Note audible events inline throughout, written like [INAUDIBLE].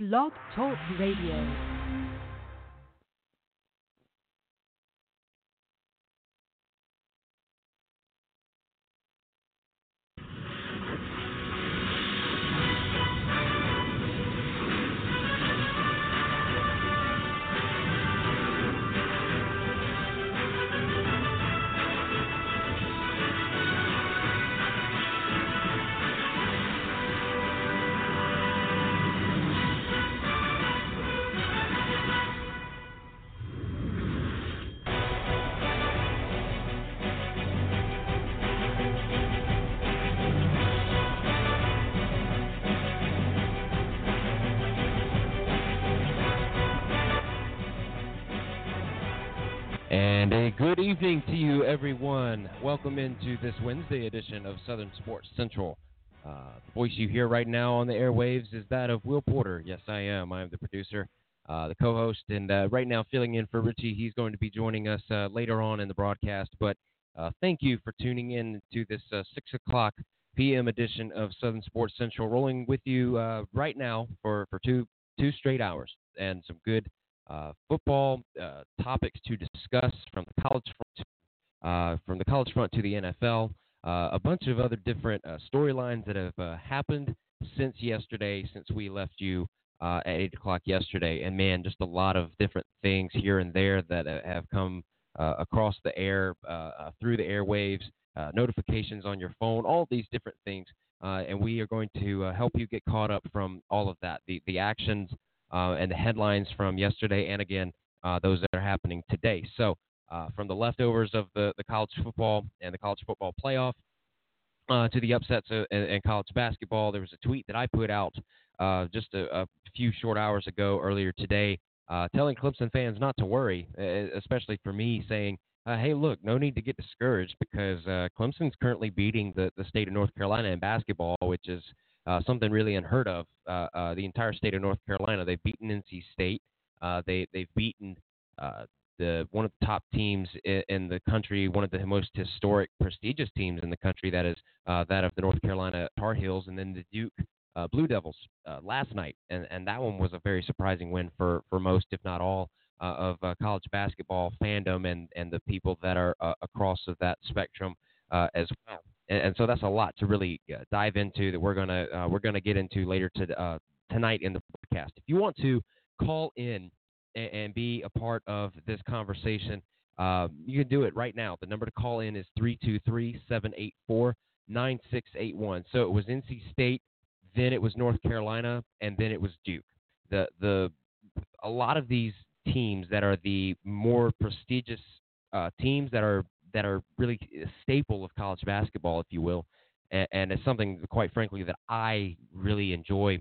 Blog Talk Radio. Evening to you, everyone. Welcome into this Wednesday edition of Southern Sports Central. Uh, the voice you hear right now on the airwaves is that of Will Porter. Yes, I am. I am the producer, uh, the co host, and uh, right now filling in for Richie. He's going to be joining us uh, later on in the broadcast. But uh, thank you for tuning in to this uh, 6 o'clock p.m. edition of Southern Sports Central, rolling with you right now for, for two, two straight hours and some good uh, football uh, topics to discuss from the college uh, from the college front to the NFL. Uh, a bunch of other different uh, storylines that have uh, happened since yesterday, since we left you at eight o'clock yesterday, and man, just a lot of different things here and there that have come across the air, through the airwaves, notifications on your phone, all these different things. and we are going to help you get caught up from all of that, the the actions uh, and the headlines from yesterday and again uh, those that are happening today. So, uh, from the leftovers of the, the college football and the college football playoff uh, to the upsets in, college basketball, there was a tweet that I put out uh, just a, a, few short hours ago earlier today uh, telling Clemson fans not to worry, especially for me, saying, hey, look, no need to get discouraged because Clemson's currently beating the, the state of North Carolina in basketball, which is – uh, something really unheard of. Uh, uh, the entire state of North Carolina, they've beaten NC State. Uh, they they've beaten uh, the one of the top teams in, the country, one of the most historic, prestigious teams in the country. That is uh, that of the North Carolina Tar Heels, and then the Duke uh, Blue Devils uh, last night, and and that one was a very surprising win for for most, if not all, uh, of uh, college basketball fandom and and the people that are across of that spectrum as well and, and so that's a lot to really uh, dive into that we're gonna uh, we're gonna get into later to, uh, tonight in the podcast. If you want to call in and, and be a part of this conversation, um, you can do it right now. The number to call in is 323-784-9681. So it was NC State, then it was North Carolina, and then it was Duke. The the a lot of these teams that are the more prestigious uh, teams that are that are really a staple of college basketball, if you will, and, and it's something, quite frankly, that I really enjoy.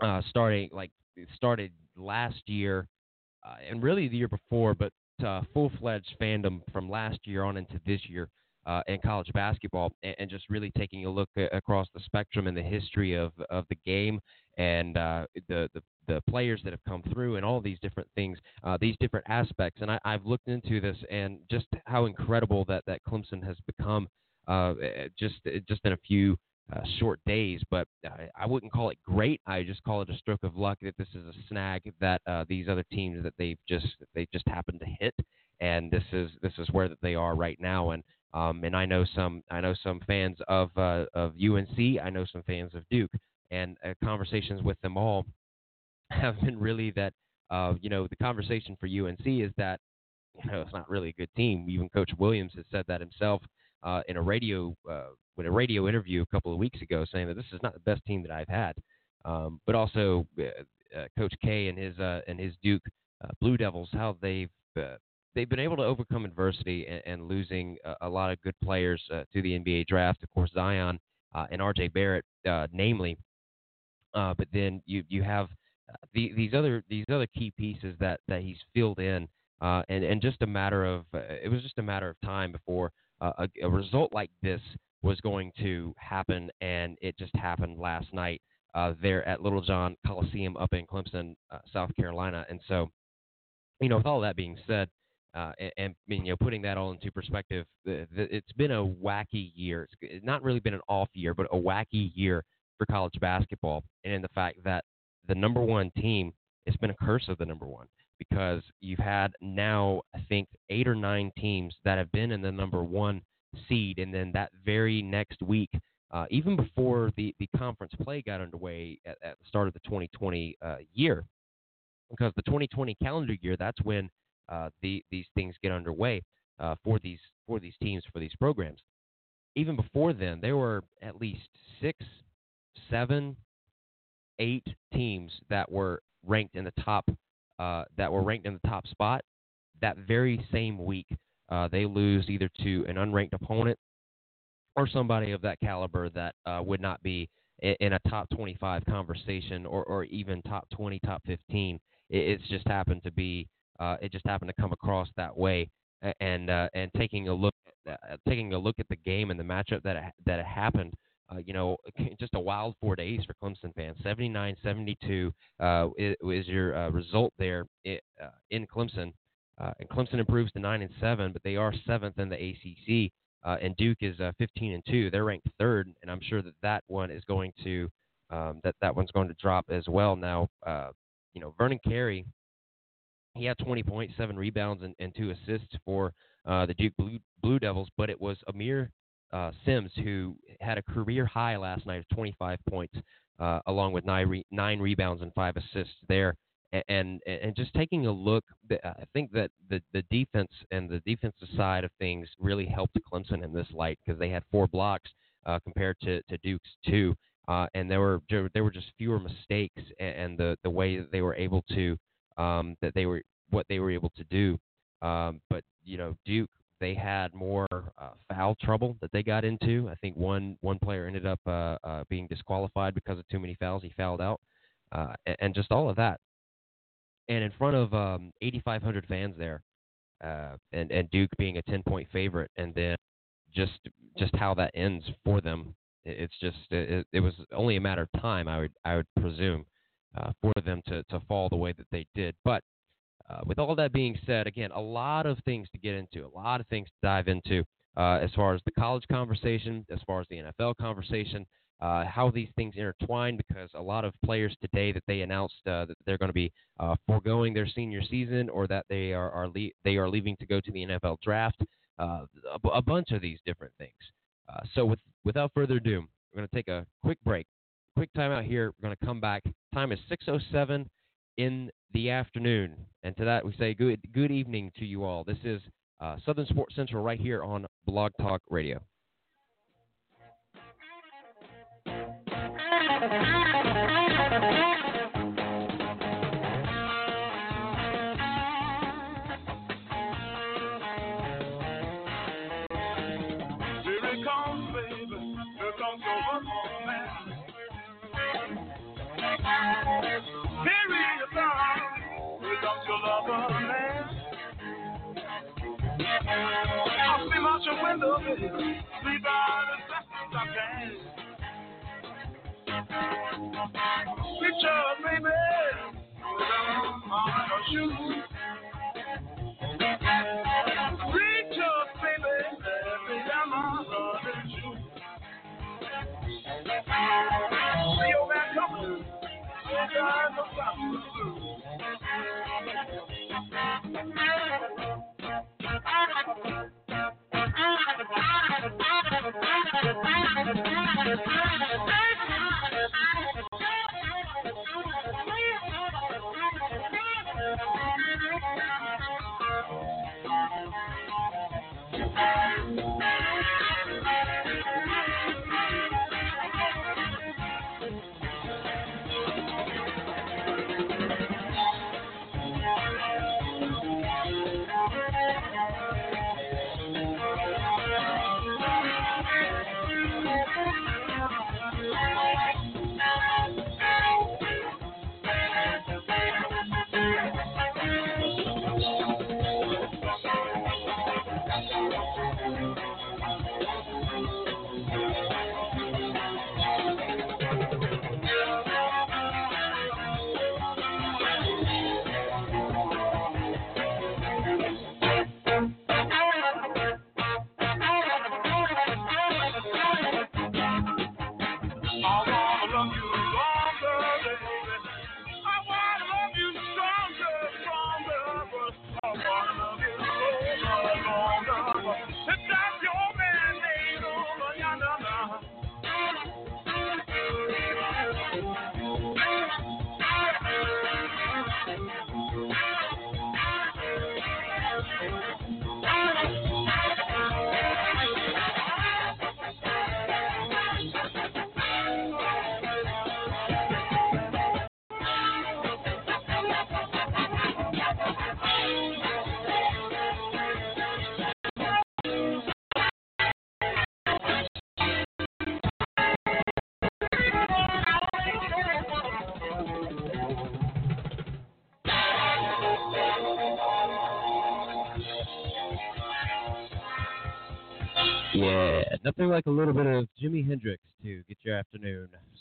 Uh, starting like started last year, uh, and really the year before, but uh, full-fledged fandom from last year on into this year uh, in college basketball, and, and, just really taking a look across the spectrum and the history of of the game and uh, the, the the players that have come through and all these different things, uh, these different aspects. And I, have looked into this and just how incredible that, that Clemson has become uh, just just in a few uh, short days. But I, I, wouldn't call it great. I just call it a stroke of luck that this is a snag that uh, these other teams that they've just they just happened to hit, and this is this is where that they are right now. And um, and I know some I know some fans of uh, of UNC. I know some fans of Duke. And uh, conversations with them all [LAUGHS] have been really that uh, you know the conversation for UNC is that you know it's not really a good team. Even Coach Williams has said that himself uh, in a radio uh, with a radio interview a couple of weeks ago, saying that this is not the best team that I've had. Um, but also uh, uh, Coach K and his uh, and his Duke Blue Devils, how they've they've been able to overcome adversity and, and losing a, lot of good players to the NBA draft. Of course, Zion and R.J. Barrett, namely. but then you you have the, these other these other key pieces that that he's filled in, uh, and and just a matter of uh, it was just a matter of time before a, a, result like this was going to happen, and it just happened last night uh, there at Littlejohn Coliseum up in Clemson, uh, South Carolina, and so you know with all that being said. Uh, and, and, you know, putting that all into perspective, the, the, it's been a wacky year. It's not really been an off year, but a wacky year for college basketball, and in the fact that the number one team, it's been a curse of the number one because you've had now I think eight or nine teams that have been in the number one seed, and then that very next week, uh, even before the the conference play got underway at, at the start of the 2020 uh, year, because the 2020 calendar year, that's when uh, the, these things get underway uh, for these for these teams for these programs. Even before then, there were at least six, seven, eight teams that were ranked in the top uh, that were ranked in the top spot. That very same week, uh, they lose either to an unranked opponent or somebody of that caliber that uh, would not be in a top 25 conversation or, or even top 20, top 15. It, it's just happened to be uh, it just happened to come across that way. And uh, and taking a look uh, taking a look at the game and the matchup that that happened, uh, you know, just a wild four days for Clemson fans. 79-72 uh, is, your uh, result there uh, in Clemson. Uh, and Clemson improves to nine and seven, but they are seventh in the ACC. And Duke is uh, 15 and two. They're ranked third, and I'm sure that that one is going to um, that that one's going to drop as well. Now, you know, Vernon Carey he had 20 points, seven rebounds, and, and two assists for the Duke Blue, Blue Devils. But it was Aamir uh, Simms who had a career high last night of 25 points, uh, along with nine, re- nine rebounds and five assists there. And, and and just taking a look, I think that the the defense and the defensive side of things really helped Clemson in this light because they had four blocks uh, compared to, to Duke's two, uh, and there were there were just fewer mistakes, and, and the the way that they were able to um, that they were what they were able to do. Um, but you know, Duke they had more uh, foul trouble that they got into. I think one one player ended up uh, uh, being disqualified because of too many fouls. He fouled out, uh, and, and, just all of that. And in front of um, 8,500 fans there, uh, and and Duke being a 10 point favorite, and then just just how that ends for them. It's just it, it was only a matter of time, I would I would presume, uh, for them to, to fall the way that they did. But uh, with all that being said, again, a lot of things to get into, a lot of things to dive into uh, as far as the college conversation, as far as the NFL conversation, uh, how these things intertwine, because a lot of players today that they announced uh, that they're going to be uh, foregoing their senior season or that they are, are le- they are leaving to go to the NFL draft, a, a, bunch of these different things. so with, without further ado, we're going to take a quick break quick timeout here. We're going to come back. Time is 6:07 in the afternoon, and to that we say good good evening to you all. This is uh, Southern Sports Central right here on Blog Talk Radio. Out I can. Picture, baby, on your shoes. Reach up, baby, every time I'm running shoes. See your man coming. Don't die, no stop. Nothing Thank you.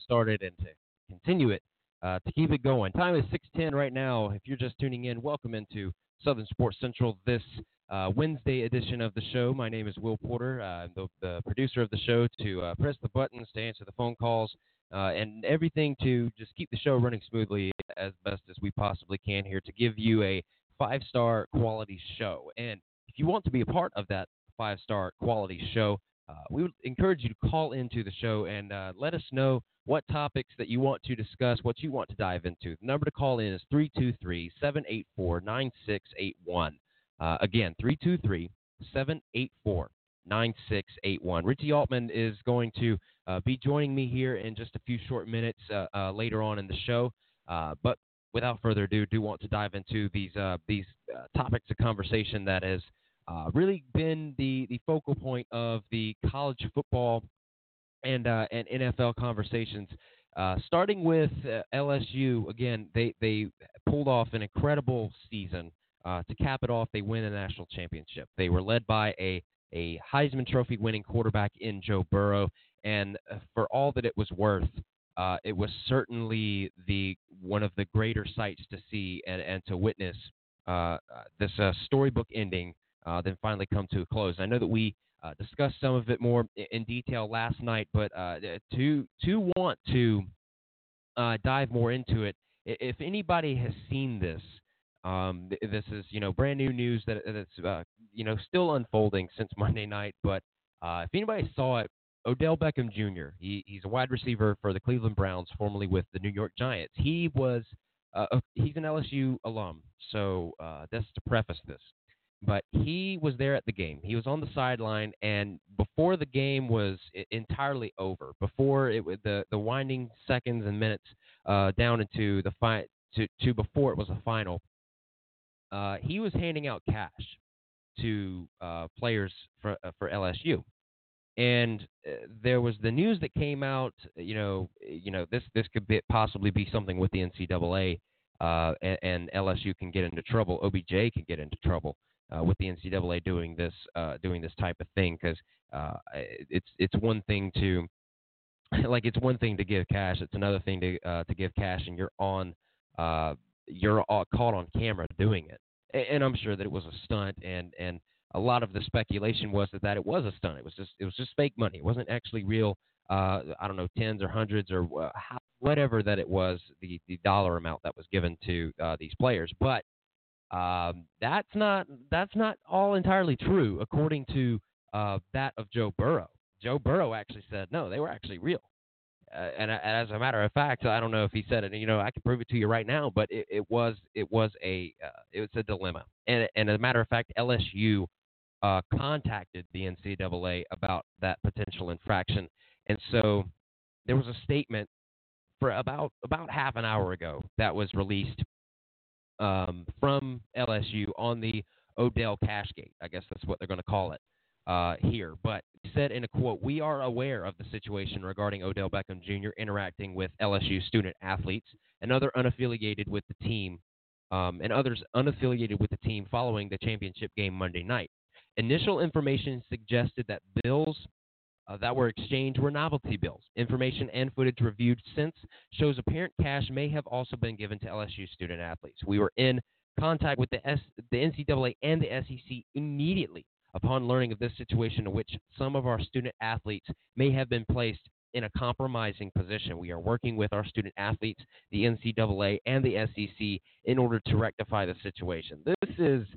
Started and to continue it, uh, to keep it going. Time is 6:10 right now. If you're just tuning in, welcome into Southern Sports Central this uh, Wednesday edition of the show. My name is Will Porter, uh, the, the, producer of the show. To uh, press the buttons to answer the phone calls uh, and everything to just keep the show running smoothly as best as we possibly can here to give you a five-star quality show. And if you want to be a part of that five-star quality show, uh, we would encourage you to call into the show and uh, let us know what topics that you want to discuss, what you want to dive into. The number to call in is 323 784 9681. Uh, again, 323 784 9681. Richie Altman is going to uh, be joining me here in just a few short minutes uh, uh, later on in the show. but without further ado, do want to dive into these these topics of conversation that has uh, really been the, the focal point of the college football and uh, and NFL conversations. Uh, starting with uh, LSU, again, they they pulled off an incredible season. Uh, to cap it off, they win a national championship. They were led by a a Heisman Trophy winning quarterback in Joe Burrow, and uh, for all that it was worth, it was certainly the one of the greater sights to see and, and to witness this storybook ending uh, then finally come to a close. I know that we uh, discussed some of it more in detail last night, but uh, to to want to uh, dive more into it, if anybody has seen this, um, this is you know brand new news that that's uh, you know still unfolding since Monday night. But uh, if anybody saw it, Odell Beckham Jr. He, he's a wide receiver for the Cleveland Browns, formerly with the New York Giants. He was uh, he's an LSU alum, so uh, that's to preface this but he was there at the game. He was on the sideline, and before the game was entirely over, before it the the winding seconds and minutes uh, down into the fi- to to before it was a final, uh, he was handing out cash to uh, players for uh, for LSU, and uh, there was the news that came out. You know, you know this this could be, possibly be something with the NCAA. Uh, and, and LSU can get into trouble. OBJ can get into trouble uh, with the NCAA doing this uh, doing this type of thing because uh, it's it's one thing to [LAUGHS] like it's one thing to give cash, it's another thing to uh, to give cash and you're on uh, you're caught on camera doing it. And, and I'm sure that it was a stunt and and a lot of the speculation was that, that it was a stunt. It was just it was just fake money. It wasn't actually real. Uh, I don't know, tens or hundreds or how, whatever that it was, the the dollar amount that was given to uh, these players. But um, that's not that's not all entirely true, according to uh, that of Joe Burrow. Joe Burrow actually said no, they were actually real. Uh, and, and, as a matter of fact, I don't know if he said it. You know, I can prove it to you right now, but it, it was it was a uh, it was a dilemma. And, and as a matter of fact, LSU uh, contacted the NCAA about that potential infraction, and so there was a statement for about about half an hour ago that was released um, from LSU on the Odell Cashgate. I guess that's what they're going to call it uh, here. But said in a quote, "We are aware of the situation regarding Odell Beckham Jr. interacting with LSU student athletes and other unaffiliated with the team, um, and others unaffiliated with the team following the championship game Monday night. Initial information suggested that Bills uh, that were exchanged were novelty bills. Information and footage reviewed since shows apparent cash may have also been given to LSU student athletes. We were in contact with the, S- the NCAA and the SEC immediately upon learning of this situation in which some of our student athletes may have been placed in a compromising position. We are working with our student athletes, the NCAA, and the SEC in order to rectify the situation. This is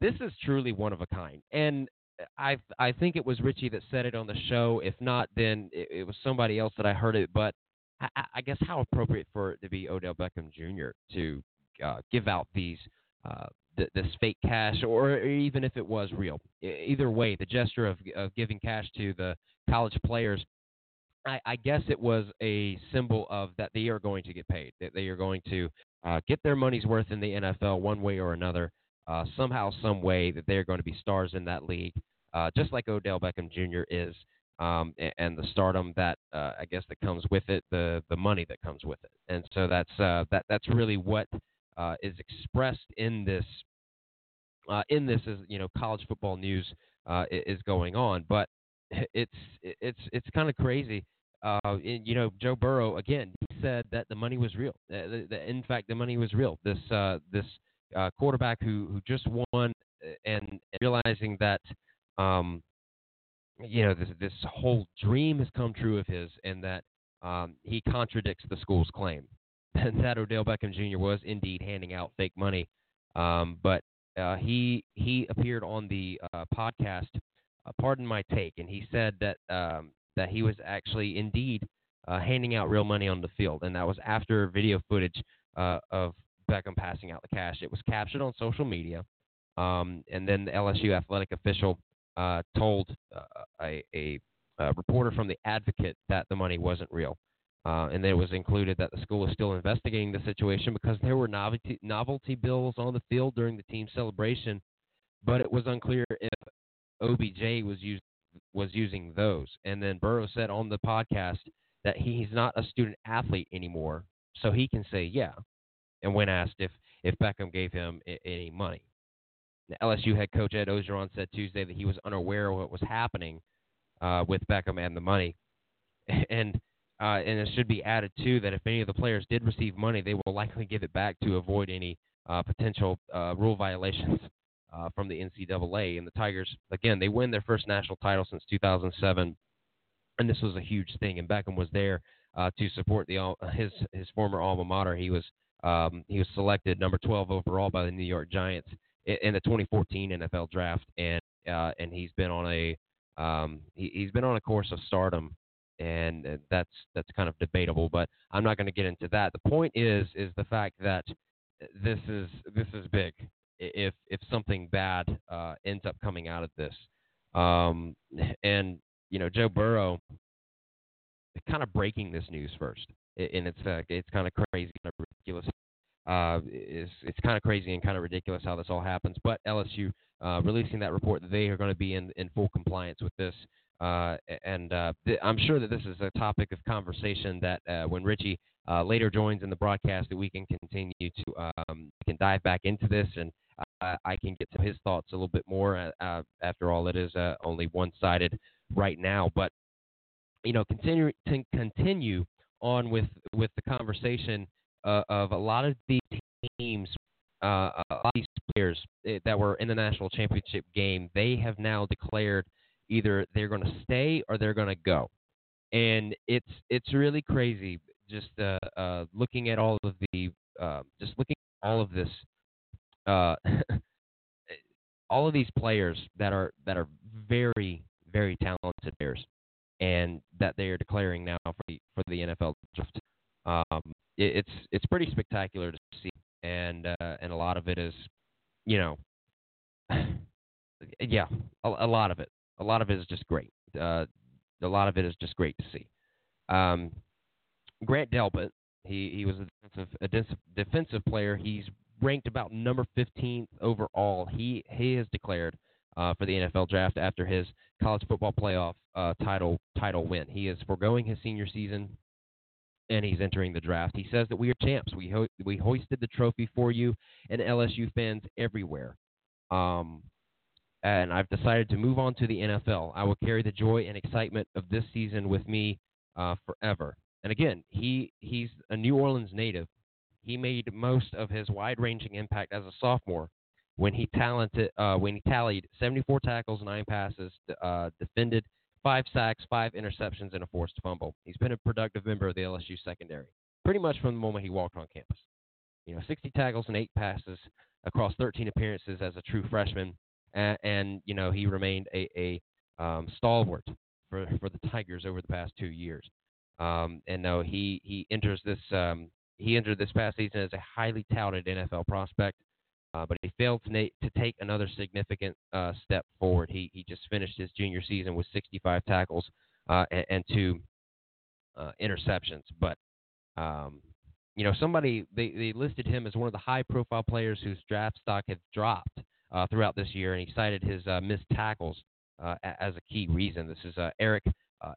this is truly one of a kind. And I I think it was Richie that said it on the show. If not, then it, it was somebody else that I heard it. But I, I, guess how appropriate for it to be Odell Beckham Jr. to uh, give out these uh, th- this fake cash, or even if it was real. Either way, the gesture of of giving cash to the college players. I, I guess it was a symbol of that they are going to get paid, that they are going to uh, get their money's worth in the NFL one way or another uh, somehow, some way that they're going to be stars in that league, uh, just like Odell Beckham Jr. is, um, and, and, the stardom that uh, I guess that comes with it, the the money that comes with it, and so that's uh, that that's really what uh, is expressed in this uh, in this is you know college football news is going on, but [LAUGHS] it's it's it's kind of crazy. Uh, and, you know, Joe Burrow again said that the money was real. In fact, the money was real. This uh, this uh, quarterback who who just won uh, and realizing that um, you know this this whole dream has come true of his, and that um, he contradicts the school's claim [LAUGHS] that Odell Beckham Jr. was indeed handing out fake money. Um, but uh, he he appeared on the uh, podcast, uh, Pardon My Take, and he said that um, that he was actually indeed uh, handing out real money on the field, and that was after video footage uh, of Beckham passing out the cash. It was captured on social media, um, and then the LSU athletic official uh, told a, a, a reporter from the Advocate that the money wasn't real. Uh, and it was included that the school is still investigating the situation because there were novelty, novelty bills on the field during the team celebration, but it was unclear if OBJ was used was using those. And then Burrow said on the podcast that he's not a student athlete anymore, so he can say yeah. And when asked if if Beckham gave him I- any money, the LSU head coach Ed Orgeron said Tuesday that he was unaware of what was happening uh, with Beckham and the money, [LAUGHS] and uh, and it should be added too that if any of the players did receive money, they will likely give it back to avoid any uh, potential uh, rule violations uh, from the NCAA. And the Tigers, again, they win their first national title since 2007, and this was a huge thing. And Beckham was there uh, to support the uh, his his former alma mater. He was um, he was selected number 12 overall by the New York Giants in, the 2014 NFL Draft, and and he's been on a um, he, he's been on a course of stardom and uh, that's that's kind of debatable. But I'm not going to get into that. The point is is the fact that this is this is big. If if something bad uh, ends up coming out of this, um, and you know Joe Burrow, kind of breaking this news first, and it's uh, it's kind of crazy, kind of ridiculous. Uh, it's it's kind of crazy and kind of ridiculous how this all happens. But LSU uh, releasing that report they are going to be in in full compliance with this uh, and uh, th- I'm sure that this is a topic of conversation that uh, when Richie uh, later joins in the broadcast, that we can continue to um, can dive back into this, and I can get to his thoughts a little bit more. Uh, after all, it is uh, only one-sided right now, but you know, continue to continue on with with the conversation of a lot of these teams. a lot of these players eh, that were in the national championship game, they have now declared either they're going to stay or they're going to go, and it's it's really crazy just uh, uh, looking at all of the uh, just looking at all of this uh, [LAUGHS] all of these players that are that are very very talented players and that they are declaring now for the for the NFL draft. Um, it, it's it's pretty spectacular to see, and uh, and a lot of it is, you know, [SIGHS] yeah, a, a lot of it a lot of it is just great. Uh, a lot of it is just great to see. Um, Grant Delpit, he he was a defensive, a defensive player. He's ranked about number 15th overall. He he has declared uh, for the NFL draft after his college football playoff uh, title title win. He is foregoing his senior season, and he's entering the draft. He says that we are champs. We ho- we hoisted the trophy for you and LSU fans everywhere. Um, and I've decided to move on to the NFL. I will carry the joy and excitement of this season with me uh, forever. And again, he he's a New Orleans native. He made most of his wide-ranging impact as a sophomore when he talented uh, when he tallied 74 tackles, nine passes, uh, defended five sacks, five interceptions, and a forced fumble. He's been a productive member of the LSU secondary pretty much from the moment he walked on campus. You know, 60 tackles and eight passes across 13 appearances as a true freshman and, and you know he remained a, a um, stalwart for for the Tigers over the past two years. Um, and no, he he enters this um, he entered this past season as a highly touted NFL prospect, uh, but he failed to, na- to take another significant uh, step forward. He he just finished his junior season with 65 tackles uh, and, and, two uh, interceptions. But um, you know, somebody they, they listed him as one of the high profile players whose draft stock had dropped uh, throughout this year, and he cited his missed tackles as a key reason. This is Eric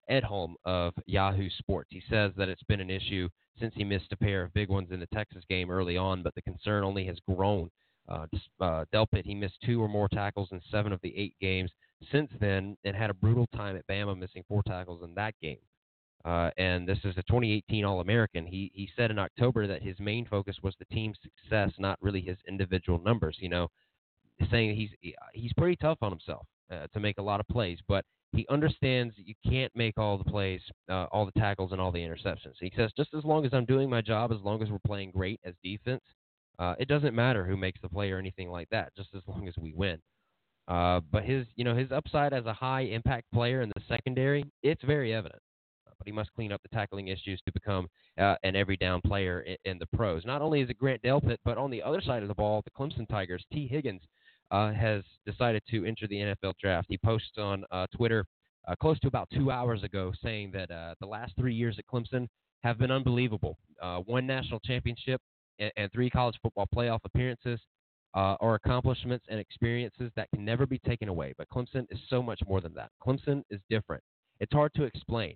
Edholm of Yahoo Sports. He says that it's been an issue since he missed a pair of big ones in the Texas game early on, but the concern only has grown. Uh, uh, Delpit, he missed two or more tackles in seven of the eight games since then and had a brutal time at Bama, missing four tackles in that game. Uh, and this is a 2018 All-American. He he said in October that his main focus was the team's success, not really his individual numbers. You know, saying he's he's pretty tough on himself uh, to make a lot of plays, but he understands you can't make all the plays, uh, all the tackles, and all the interceptions. He says just as long as I'm doing my job, as long as we're playing great as defense, uh, it doesn't matter who makes the play or anything like that, just as long as we win. Uh, but his, you know, his upside as a high impact player in the secondary, it's very evident. But he must clean up the tackling issues to become uh, an every down player in, in, the pros. Not only is it Grant Delpit, but on the other side of the ball, the Clemson Tigers, Tee Higgins uh, has decided to enter the NFL draft. He posts on uh, Twitter uh, close to about two hours ago saying that uh, the last three years at Clemson have been unbelievable. Uh, one national championship and, and, three college football playoff appearances uh, are accomplishments and experiences that can never be taken away. But Clemson is so much more than that. Clemson is different. It's hard to explain.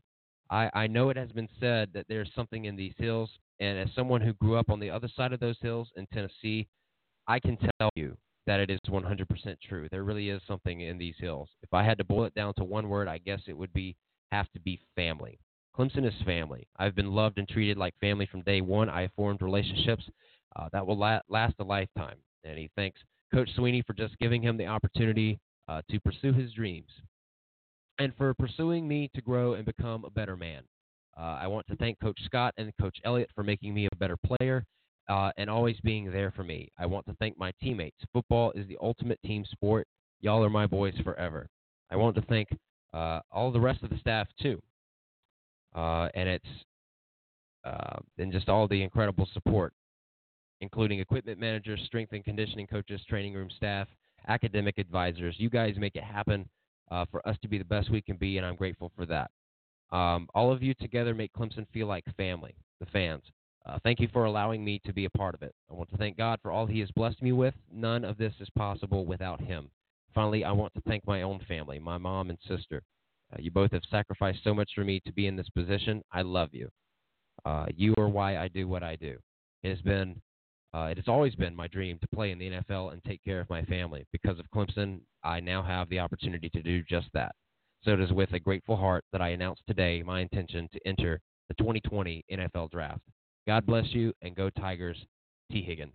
I, I know it has been said that there's something in these hills, and as someone who grew up on the other side of those hills in Tennessee, I can tell you that it is 100% true. There really is something in these hills. If I had to boil it down to one word, I guess it would be have to be family. Clemson is family. I've been loved and treated like family from day one. I formed relationships uh, that will la- last a lifetime. And he thanks Coach Swinney for just giving him the opportunity uh, to pursue his dreams and for pursuing me to grow and become a better man. Uh, I want to thank Coach Scott and Coach Elliott for making me a better player uh, and always being there for me. I want to thank my teammates. Football is the ultimate team sport. Y'all are my boys forever. I want to thank uh, all the rest of the staff too, uh, and it's uh, and just all the incredible support, including equipment managers, strength and conditioning coaches, training room staff, academic advisors. You guys make it happen uh, for us to be the best we can be, and I'm grateful for that. Um, all of you together make Clemson feel like family, the fans. Uh, thank you for allowing me to be a part of it. I want to thank God for all He has blessed me with. None of this is possible without Him. Finally, I want to thank my own family, my mom and sister. Uh, you both have sacrificed so much for me to be in this position. I love you. Uh, you are why I do what I do. It has been, uh, it has always been my dream to play in the NFL and take care of my family. Because of Clemson, I now have the opportunity to do just that. So it is with a grateful heart that I announce today my intention to enter the 2020 NFL Draft. God bless you, and go Tigers, Tee Higgins.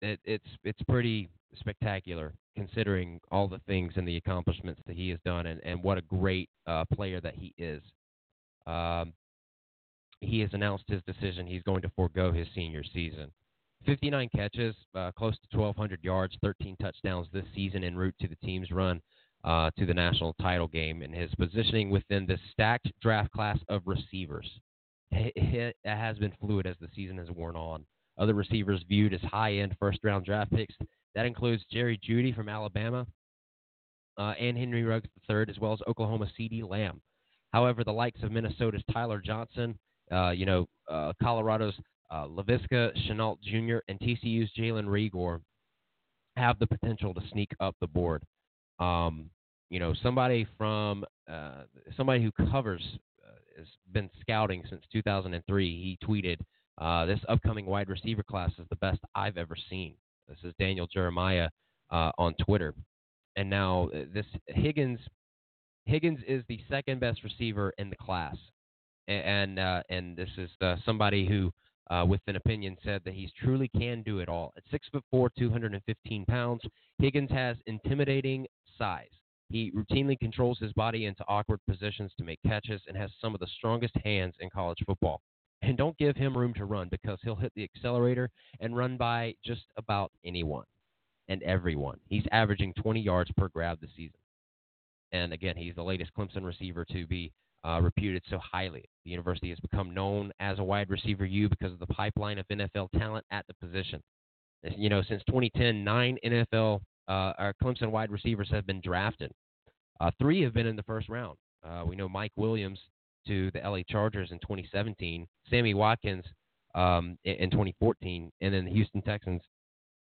It, it's it's pretty spectacular considering all the things and the accomplishments that he has done, and, and what a great uh, player that he is. Um, he has announced his decision. He's going to forego his senior season. 59 catches, uh, close to 1,200 yards, 13 touchdowns this season en route to the team's run uh, to the national title game and his positioning within the stacked draft class of receivers. It, has been fluid as the season has worn on. Other receivers viewed as high end first round draft picks. That includes Jerry Jeudy from Alabama uh, and Henry Ruggs III, as well as Oklahoma CeeDee Lamb. However, the likes of Minnesota's Tyler Johnson, uh, you know, uh, Colorado's uh, Laviska Shenault Jr., and TCU's Jalen Reagor have the potential to sneak up the board. Um, you know, somebody from uh, somebody who covers uh, has been scouting since 2003. He tweeted, uh, "This upcoming wide receiver class is the best I've ever seen." This is Daniel Jeremiah uh, on Twitter, and now uh, this Higgins. Higgins is the second best receiver in the class, and uh, and this is somebody who uh, with an opinion, said that he's truly can do it all. At six foot four, 215 pounds, Higgins has intimidating size. He routinely controls his body into awkward positions to make catches and has some of the strongest hands in college football. And don't give him room to run because he'll hit the accelerator and run by just about anyone and everyone. He's averaging 20 yards per grab this season. And again, he's the latest Clemson receiver to be uh, reputed so highly. The university has become known as a wide receiver U because of the pipeline of NFL talent at the position. You know, since 2010, nine NFL uh, our Clemson wide receivers have been drafted. Uh, three have been in the first round. Uh, we know Mike Williams to the LA Chargers in 2017, Sammy Watkins um, in, in 2014, and then the Houston Texans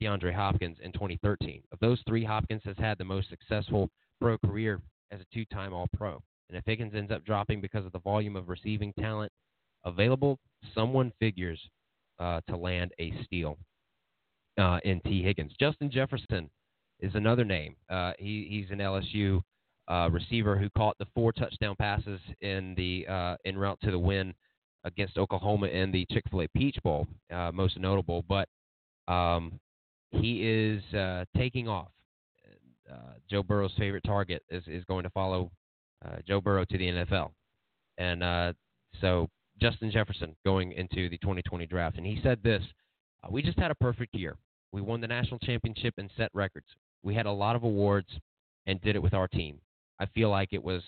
DeAndre Hopkins in 2013. Of those three, Hopkins has had the most successful pro career as a two-time All-Pro. And if Higgins ends up dropping because of the volume of receiving talent available, someone figures uh, to land a steal uh, in Tee Higgins. Justin Jefferson is another name. Uh, he, he's an LSU uh, receiver who caught the four touchdown passes in the uh, route to the win against Oklahoma in the Chick Fil A Peach Bowl, uh, most notable. But um, he is uh, taking off. Uh, Joe Burrow's favorite target is, is going to follow uh, Joe Burrow to the NFL, and so Justin Jefferson going into the 2020 draft, and he said this: "We just had a perfect year. We won the national championship and set records. We had a lot of awards and did it with our team. I feel like it was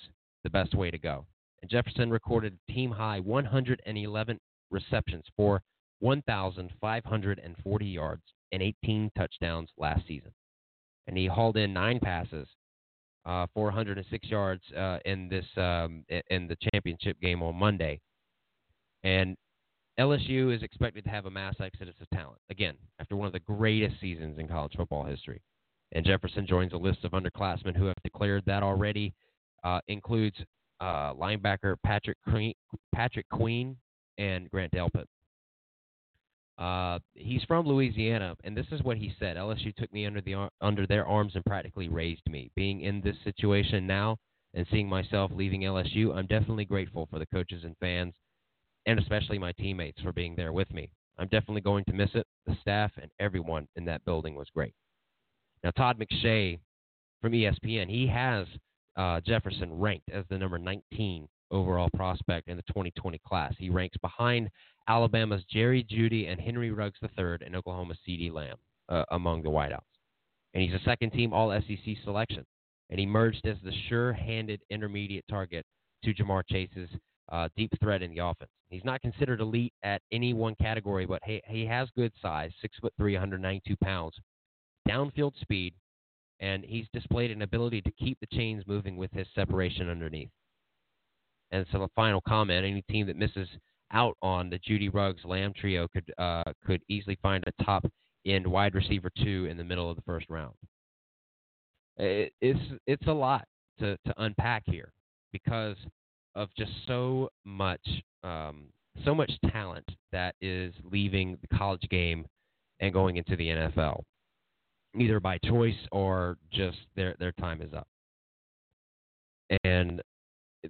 the best way to go." And Jefferson recorded a team high 111 receptions for 1,540 yards and 18 touchdowns last season. And he hauled in nine passes, uh, 406 yards uh, in this um, in the championship game on Monday. And LSU is expected to have a mass exodus of talent again after one of the greatest seasons in college football history. And Jefferson joins a list of underclassmen who have declared that already. Uh, includes uh, linebacker Patrick Queen, Patrick Queen and Grant Delpit. Uh, he's from Louisiana, and this is what he said: LSU took me under the under their arms and practically raised me. Being in this situation now and seeing myself leaving LSU, I'm definitely grateful for the coaches and fans, and especially my teammates for being there with me. I'm definitely going to miss it. The staff and everyone in that building was great. Now, Todd McShay from ESPN, he has uh, Jefferson ranked as the number 19 overall prospect in the 2020 class. He ranks behind Alabama's Jerry Jeudy and Henry Ruggs III and Oklahoma's CeeDee Lamb uh, among the wideouts. And he's a second team All SEC selection. And he emerged as the sure handed intermediate target to Ja'Marr Chase's uh, deep threat in the offense. He's not considered elite at any one category, but he, he has good size, six foot three, 192 pounds, downfield speed, and he's displayed an ability to keep the chains moving with his separation underneath. And so, the final comment: any team that misses out on the Jeudy Ruggs Lamb trio could uh, could easily find a top end wide receiver two in the middle of the first round. It, it's it's a lot to to unpack here because of just so much um, so much talent that is leaving the college game and going into the NFL either by choice or just their their time is up. And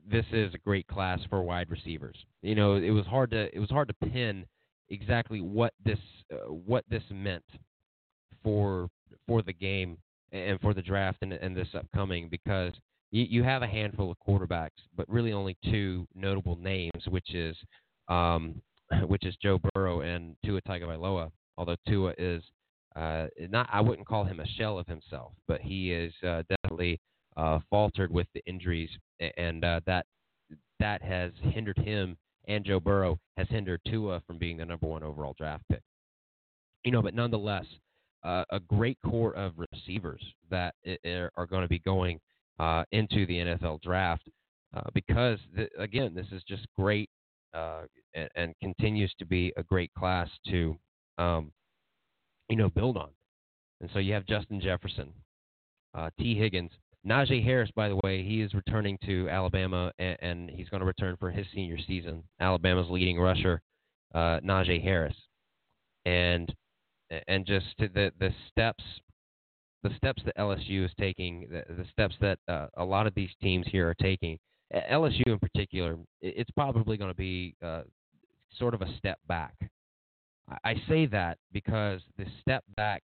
this is a great class for wide receivers. You know, it was hard to it was hard to pin exactly what this uh, what this meant for for the game and for the draft and, and this upcoming because you, you have a handful of quarterbacks, but really only two notable names, which is um, [LAUGHS] which is Joe Burrow and Tua Tagovailoa. Although Tua is uh, not I wouldn't call him a shell of himself, but he is uh, definitely uh, faltered with the injuries, and uh, that that has hindered him and Joe Burrow has hindered Tua from being the number one overall draft pick. You know, but nonetheless, uh, a great core of receivers that are going to be going uh, into the NFL draft uh, because, again, this is just great uh, and, and, continues to be a great class to um, you know, build on. And so you have Justin Jefferson, uh, Tee Higgins, Najee Harris. By the way, he is returning to Alabama, and, and he's going to return for his senior season. Alabama's leading rusher, uh, Najee Harris, and and just the the steps. The steps that LSU is taking, the, the steps that uh, a lot of these teams here are taking, LSU in particular, it's probably going to be uh, sort of a step back I say that because the step back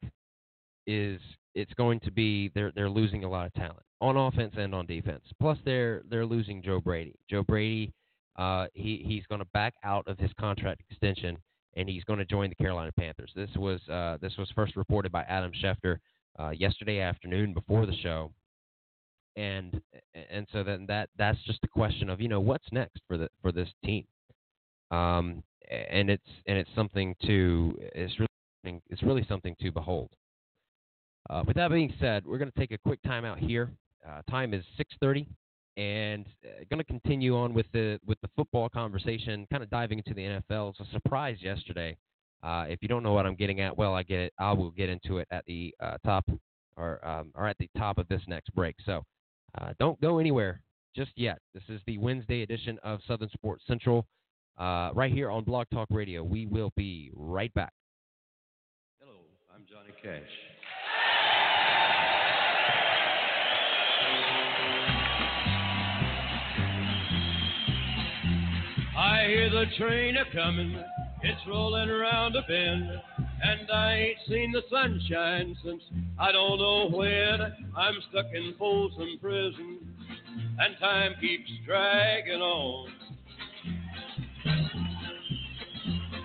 is it's going to be they're they're losing a lot of talent on offense and on defense. Plus they're they're losing Joe Brady. Joe Brady, uh, he he's going to back out of his contract extension and he's going to join the Carolina Panthers. This was uh, this was first reported by Adam Schefter uh, yesterday afternoon before the show, and and so then that that's just a question of you know what's next for the for this team. Um, and it's and it's something to it's really it's really something to behold. Uh, with that being said, we're going to take a quick time out here. Uh, time is 6:30, and uh, going to continue on with the with the football conversation, kind of diving into the NFL. It's a surprise yesterday. Uh, if you don't know what I'm getting at, well, I get it. I will get into it at the uh, top or um, or at the top of this next break. So uh, don't go anywhere just yet. This is the Wednesday edition of Southern Sports Central uh, right here on Blog Talk Radio. We will be right back. Hello, I'm Johnny Cash. I hear the train a comin', it's rollin' around a bend, and I ain't seen the sunshine since I don't know when. I'm stuck in Folsom Prison, and time keeps draggin' on.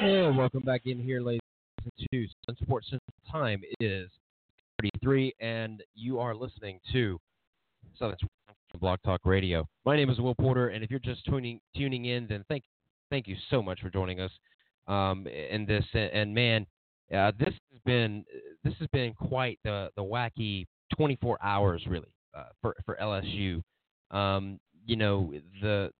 And welcome back in here, ladies to Sun Sports Central. Time is 33, and you are listening to Southern Blog Talk Radio. My name is Will Porter, and if you're just tuning tuning in, then thank thank you so much for joining us um, in this. And man, uh, this has been this has been quite the the wacky 24 hours really uh, for for LSU. Um, you know the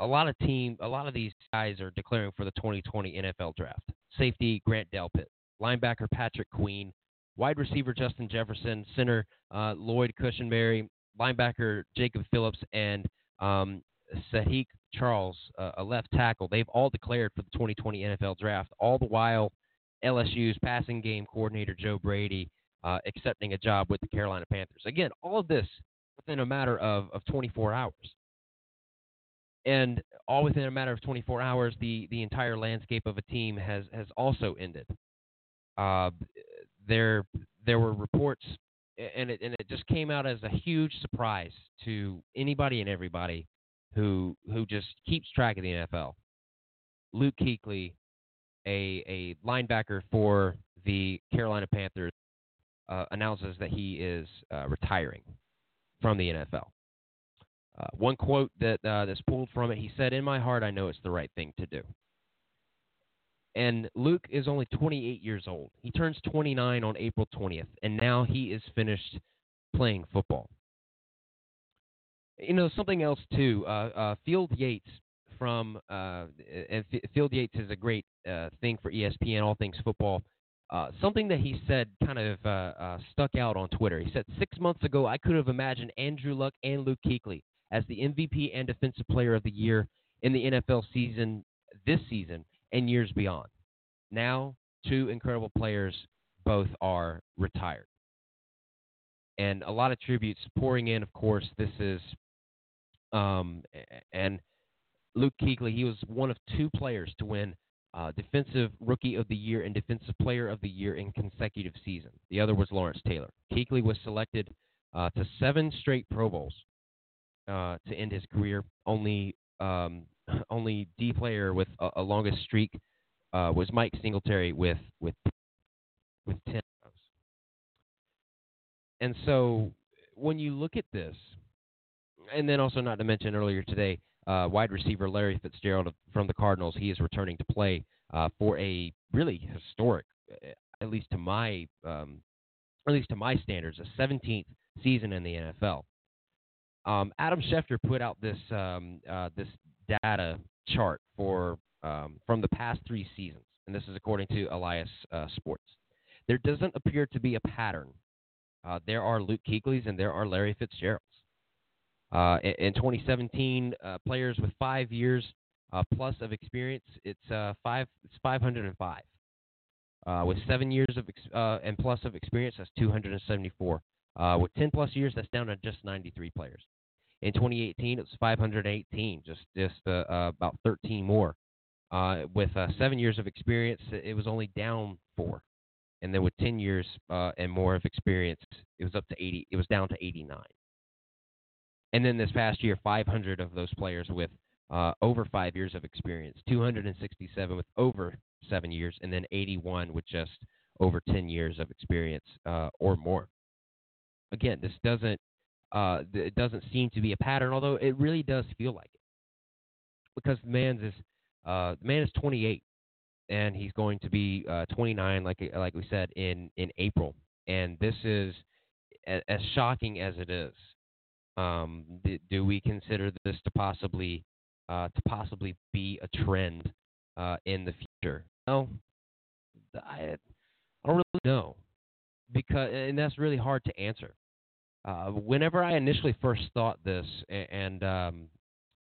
a lot of team, a lot of these guys are declaring for the 2020 NFL Draft. Safety Grant Delpit, linebacker Patrick Queen, wide receiver Justin Jefferson, center uh, Lloyd Cushenberry, linebacker Jacob Phillips, and um, Saahdiq Charles, uh, a left tackle. They've all declared for the 2020 NFL Draft. All the while, LSU's passing game coordinator Joe Brady uh, accepting a job with the Carolina Panthers. Again, all of this within a matter of, of 24 hours and all within a matter of 24 hours, the the entire landscape of a team has has also ended. Uh, there there were reports, and it and it just came out as a huge surprise to anybody and everybody who who just keeps track of the NFL. Luke Kuechly, a a linebacker for the Carolina Panthers, uh, announces that he is uh, retiring from the NFL. Uh, one quote that uh, that's pulled from it, he said, "In my heart, I know it's the right thing to do." And Luke is only 28 years old. He turns 29 on April 20th, and now he is finished playing football. You know something else too. Uh, uh Field Yates from uh, and Field Yates is a great uh, thing for ESPN, all things football. Uh, something that he said kind of uh, uh, stuck out on Twitter. He said, Six months ago, I could have imagined Andrew Luck and Luke Kuechly as the MVP and Defensive Player of the Year in the NFL season this season and years beyond. Now, two incredible players both are retired. And a lot of tributes pouring in, of course. This is, um, and Luke Kuechly, he was one of two players to win uh, Defensive Rookie of the Year and Defensive Player of the Year in consecutive seasons. The other was Lawrence Taylor. Kuechly was selected uh, to seven straight Pro Bowls uh, to end his career. Only um, [LAUGHS] only D player with a, a longest streak uh, was Mike Singletary with with with ten. And so when you look at this, and then also not to mention earlier today, uh, wide receiver Larry Fitzgerald from the Cardinals, he is returning to play uh, for a really historic, at least to my um, at least to my standards, a 17th season in the NFL. Um, Adam Schefter put out this um, uh, this data chart for um, from the past three seasons, and this is according to Elias uh, Sports. There doesn't appear to be a pattern. Uh, there are Luke Kuechly's and there are Larry Fitzgerald's. Uh, in, in, 2017, uh, players with five years uh, plus of experience, it's five. It's 505. with seven years of ex- and plus of experience, that's 274. Uh, with 10 plus years, that's down to just 93 players. In 2018, it was 518, just just uh, uh, about 13 more. Uh, with uh, seven years of experience, it was only down four, and then with 10 years uh, and more of experience, it was up to 80. It was down to 89. And then this past year, 500 of those players with over five years of experience, 267 with over seven years, and then 81 with just over 10 years of experience or more again, this doesn't uh, it doesn't seem to be a pattern, although it really does feel like it. Because the man's is uh, the man is 28, and he's going to be uh, 29, like like we said in in April, and this is as, as shocking as it is. Um, do, do, we consider this to possibly uh, to possibly be a trend uh, in the future? No, I, I don't really know because, and that's really hard to answer uh, whenever I initially first thought this and um,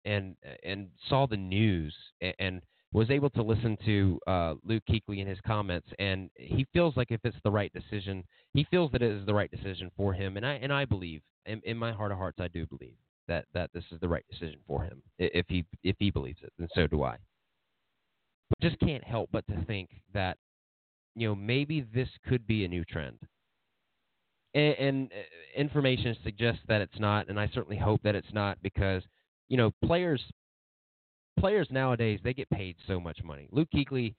and and saw the news and, was able to listen to uh, Luke Kuechly and his comments, and he feels like if it's the right decision, he feels that it is the right decision for him, and I and I believe, in, in my heart of hearts, I do believe that that this is the right decision for him if he if he believes it, and so do I. But just can't help but to think that you know maybe this could be a new trend and, and uh, information suggests that it's not, and I certainly hope that it's not because you know players players nowadays they get paid so much money. Luke Kuechly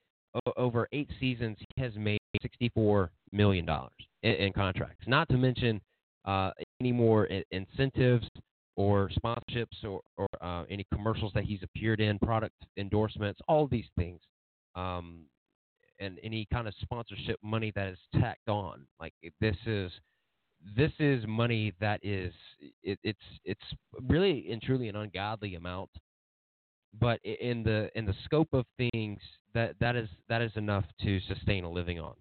o- over eight seasons he has made sixty four million dollars in, in, contracts. Not to mention uh, any more incentives or sponsorships or, or uh, any commercials that he's appeared in, product endorsements, all these things. Um, and any kind of sponsorship money that is tacked on. Like this is this is money that is it, it's it's really and truly an ungodly amount. But in the in the scope of things that that is that is enough to sustain a living on.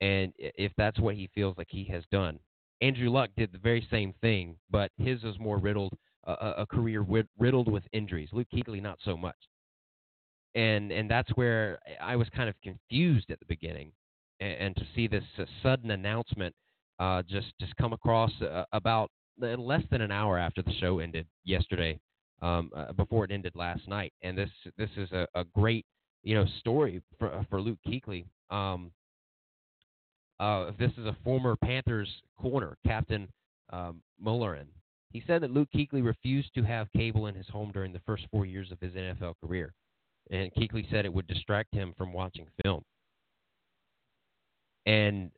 And if that's what he feels like he has done. Andrew luck did the very same thing but his was more riddled uh, a career riddled with injuries. Luke Kuechly not so much. And and that's where i was kind of confused at the beginning and, and to see this sudden announcement uh, just just come across uh, about less than an hour after the show ended yesterday, um, uh, before it ended last night. And this this is a, a great you know story for uh, for Luke Kuechly. Um, uh, this is a former Panthers corner, Captain um, Munnerlyn. He said that Luke Kuechly refused to have cable in his home during the first four years of his NFL career, and Kuechly said it would distract him from watching film. And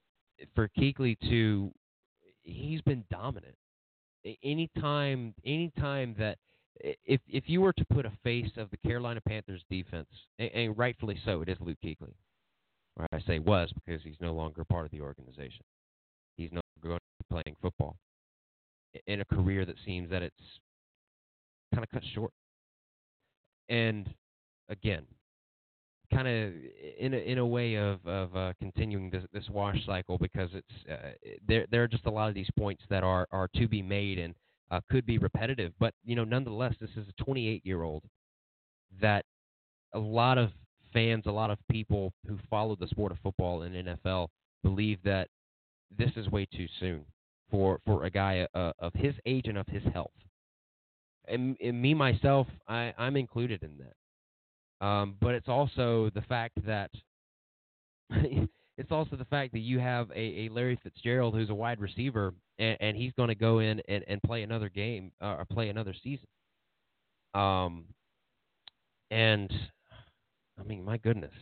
for Kuechly to he's been dominant. Anytime anytime that if if you were to put a face of the Carolina Panthers defense, and, and rightfully so, it is Luke Kuechly. Or I say was because he's no longer part of the organization. He's no longer going to be playing football in a career that seems that it's kind of cut short. And again, kind of in a, in a way of of uh, continuing this, this wash cycle because it's uh, there there are just a lot of these points that are are to be made and uh, could be repetitive, but you know nonetheless this is a 28 year old that a lot of fans, a lot of people who follow the sport of football and NFL believe that this is way too soon for for a guy uh, of his age and of his health. And, and me myself, I, I'm included in that. Um, but it's also the fact that [LAUGHS] it's also the fact that you have a, a Larry Fitzgerald who's a wide receiver and, and he's going to go in and, and play another game uh, or play another season. Um, and I mean, my goodness,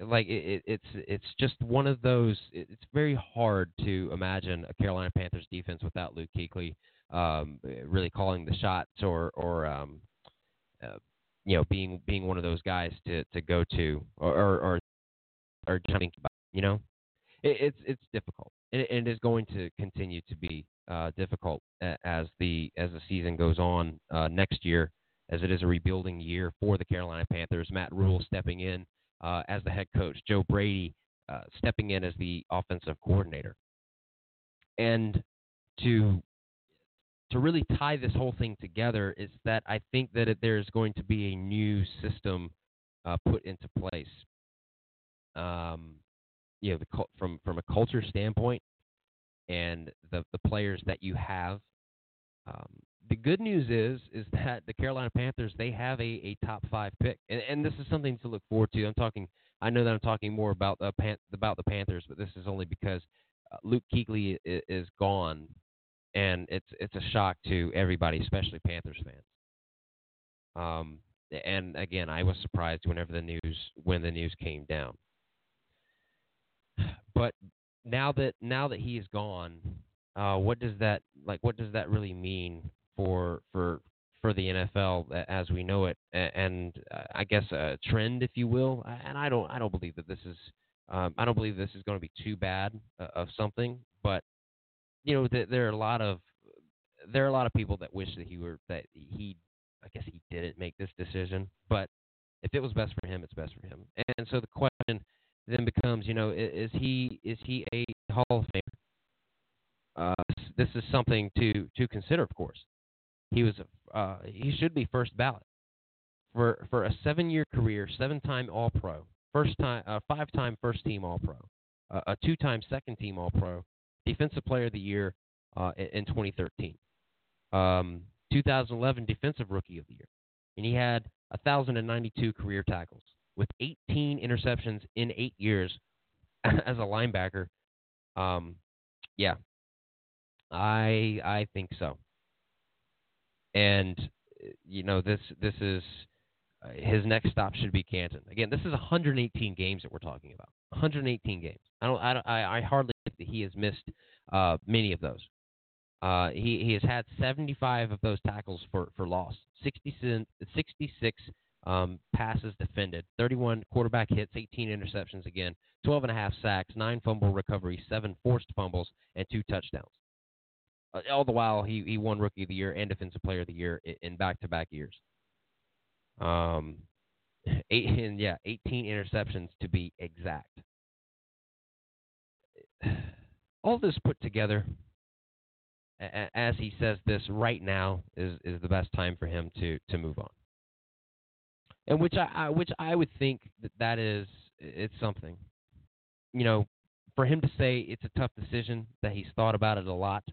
like it, it, it's it's just one of those. It, it's very hard to imagine a Carolina Panthers defense without Luke Kuechly um, really calling the shots or or um, uh, you know being being one of those guys to to go to or or or, or about. You know, it, it's it's difficult and it is going to continue to be uh, difficult as the as the season goes on uh, next year, as it is a rebuilding year for the Carolina Panthers. Matt Rhule stepping in uh, as the head coach, Joe Brady uh, stepping in as the offensive coordinator, and to to really tie this whole thing together is that I think that it, there's going to be a new system uh, put into place. Um, you know, the, from from a culture standpoint, and the the players that you have. Um, the good news is is that the Carolina Panthers they have a, a top five pick, and, and this is something to look forward to. I'm talking. I know that I'm talking more about the Pan, about the Panthers, but this is only because uh, Luke Kuechly is, is gone, and it's it's a shock to everybody, especially Panthers fans. Um, and again, I was surprised whenever the news when the news came down. [SIGHS] But now that now that he is gone, uh, what does that like? What does that really mean for for for the NFL as we know it? And uh, I guess a trend, if you will. And I don't I don't believe that this is um, I don't believe this is going to be too bad uh, of something. But you know, th- there are a lot of there are a lot of people that wish that he were that he I guess he didn't make this decision, but if it was best for him, it's best for him. And so the question then becomes, you know, is, he is he a Hall of Famer? Uh, this is something to to consider, of course. He was uh, he should be first ballot for for a seven year career, seven time All Pro, first time uh, five time first team All Pro, uh, a two time second team All Pro, Defensive Player of the Year uh, in, in 2013, um, 2011 Defensive Rookie of the Year, and he had 1,092 career tackles with 18 interceptions in eight years [LAUGHS] as a linebacker. Um, yeah, I I think so. And you know this this is uh, his next stop should be Canton. Again, this is 118 games that we're talking about. 118 games. I don't I don't, I, I hardly think that he has missed uh, many of those. Uh, he he has had 75 of those tackles for for loss. 66 um, passes defended, 31 quarterback hits, 18 interceptions again, 12 and a half sacks, nine fumble recoveries, seven forced fumbles, and two touchdowns. Uh, all the while, he, he won Rookie of the Year and Defensive Player of the Year in back to back years. Um, [LAUGHS] eight and yeah, 18 interceptions to be exact. [SIGHS] All this put together, as he says this right now, is is the best time for him to to move on and which I, I which I would think that that is it's something. You know, for him to say it's a tough decision, that he's thought about it a lot,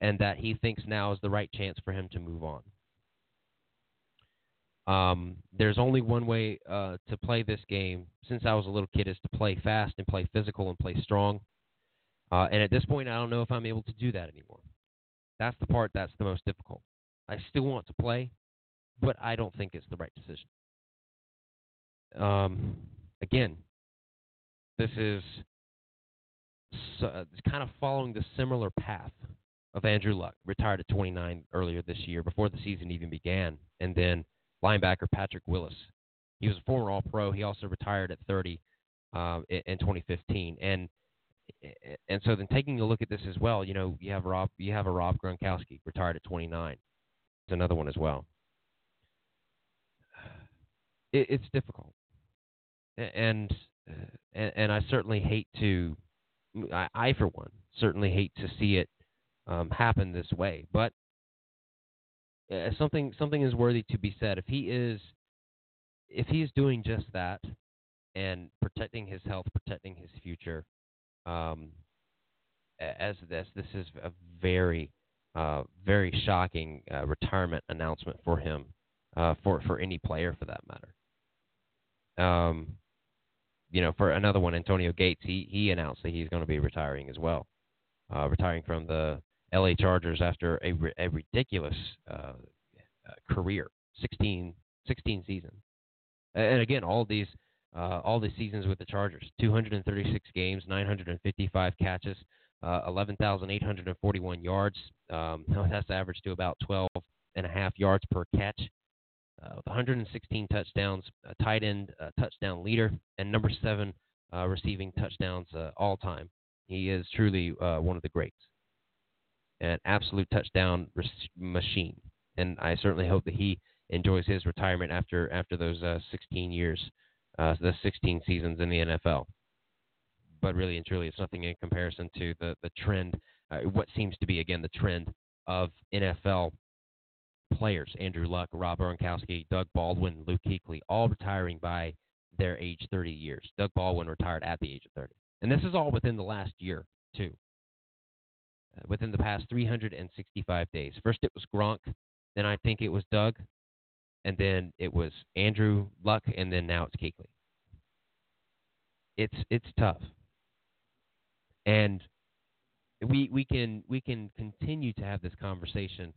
and that he thinks now is the right chance for him to move on. Um, there's only one way uh, to play this game since I was a little kid is to play fast and play physical and play strong. Uh, and at this point, I don't know if I'm able to do that anymore. That's the part that's the most difficult. I still want to play, but I don't think it's the right decision um, again, this is kind of following the similar path of Andrew Luck, retired at 29 earlier this year before the season even began, and then linebacker Patrick Willis. He was a former All Pro. He also retired at 30 um, in 2015, and and so then taking a look at this as well, you know, you have Rob, you have a Rob Gronkowski retired at 29. It's another one as well. It, it's difficult and and, and I certainly hate to, I, I, for one certainly hate to see it um, happen this way. But uh, something something is worthy to be said. If he is if he is doing just that and protecting his health, protecting his future, um, as this this is a very uh, very shocking uh, retirement announcement for him, uh, for for any player for that matter. Um, you know, for another one, Antonio Gates, he he announced that he's going to be retiring as well, uh, retiring from the L.A. Chargers after a, a ridiculous uh, uh, career, 16 16 seasons. And again, all these uh, all the seasons with the Chargers 236 games, 955 catches, uh, 11,841 yards. Um, [LAUGHS] that's average to about 12 and a half yards per catch. Uh, with 116 touchdowns, a tight end uh, touchdown leader, and number seven uh, receiving touchdowns all time. He is truly one of the greats, an absolute touchdown machine. And I certainly hope that he enjoys his retirement after after those uh, 16 years, uh, the 16 seasons in the NFL. But really and truly, it's nothing in comparison to the the trend, uh, what seems to be again the trend of NFL players: Andrew Luck, Rob Gronkowski, Doug Baldwin, Luke Kuechly, all retiring by their age 30 years. Doug Baldwin retired at the age of 30, and this is all within the last year too. Uh, within the past 365 days. First it was Gronk, then I think it was Doug, and then it was Andrew Luck, and then now it's Kuechly. It's it's tough, and we we can we can continue to have this conversation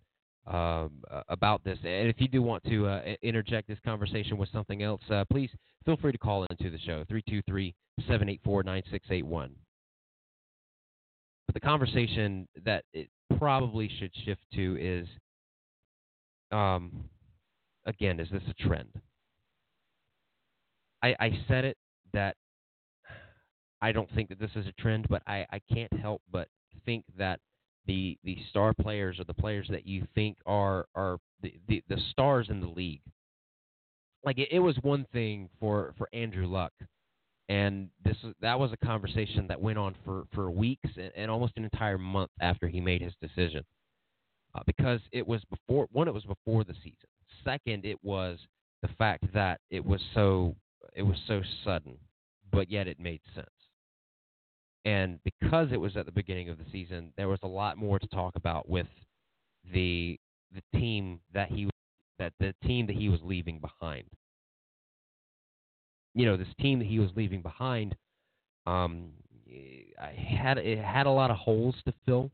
um, about this. And if you do want to uh, interject this conversation with something else, uh, please feel free to call into the show 323 784 9681. But the conversation that it probably should shift to is um, again, is this a trend? I, I said it that I don't think that this is a trend, but I, I can't help but think that the the star players or the players that you think are are the, the, the stars in the league. Like it, it was one thing for, for Andrew Luck, and this that was a conversation that went on for, for weeks and, and almost an entire month after he made his decision, uh, because it was before one it was before the season, second, it was the fact that it was so it was so sudden, but yet it made sense. And because it was at the beginning of the season, there was a lot more to talk about with the the team that he that the team that he was leaving behind. You know, this team that he was leaving behind, um, I had it had a lot of holes to fill.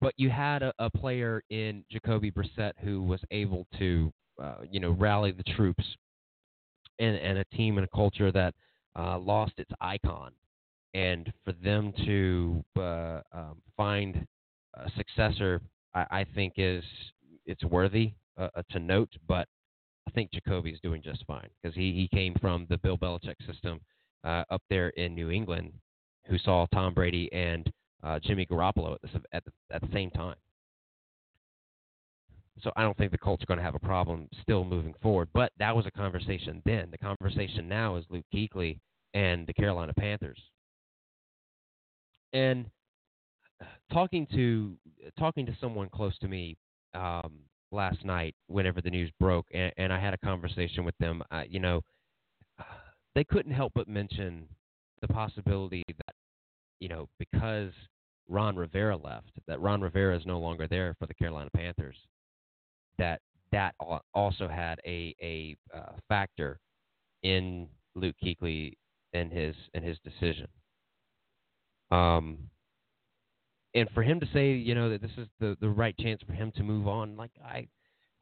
But you had a, a player in Jacoby Brissett who was able to, uh, you know, rally the troops, and, and a team and a culture that uh, lost its icon, and for them to uh, um, find a successor, I, I, think is it's worthy uh, uh, to note. But I think Jacoby is doing just fine because he he came from the Bill Belichick system uh, up there in New England, who saw Tom Brady and uh, Jimmy Garoppolo at the, at the, at the same time. So I don't think the Colts are going to have a problem still moving forward. But that was a conversation then. The conversation now is Luke Kuechly and the Carolina Panthers. And talking to talking to someone close to me um, last night, whenever the news broke, and, and I had a conversation with them, uh, you know, they couldn't help but mention the possibility that you know, because Ron Rivera left, that Ron Rivera is no longer there for the Carolina Panthers, that that also had a a uh, factor in Luke Kuechly and his and his decision. Um, and for him to say, you know, that this is the the right chance for him to move on, like I,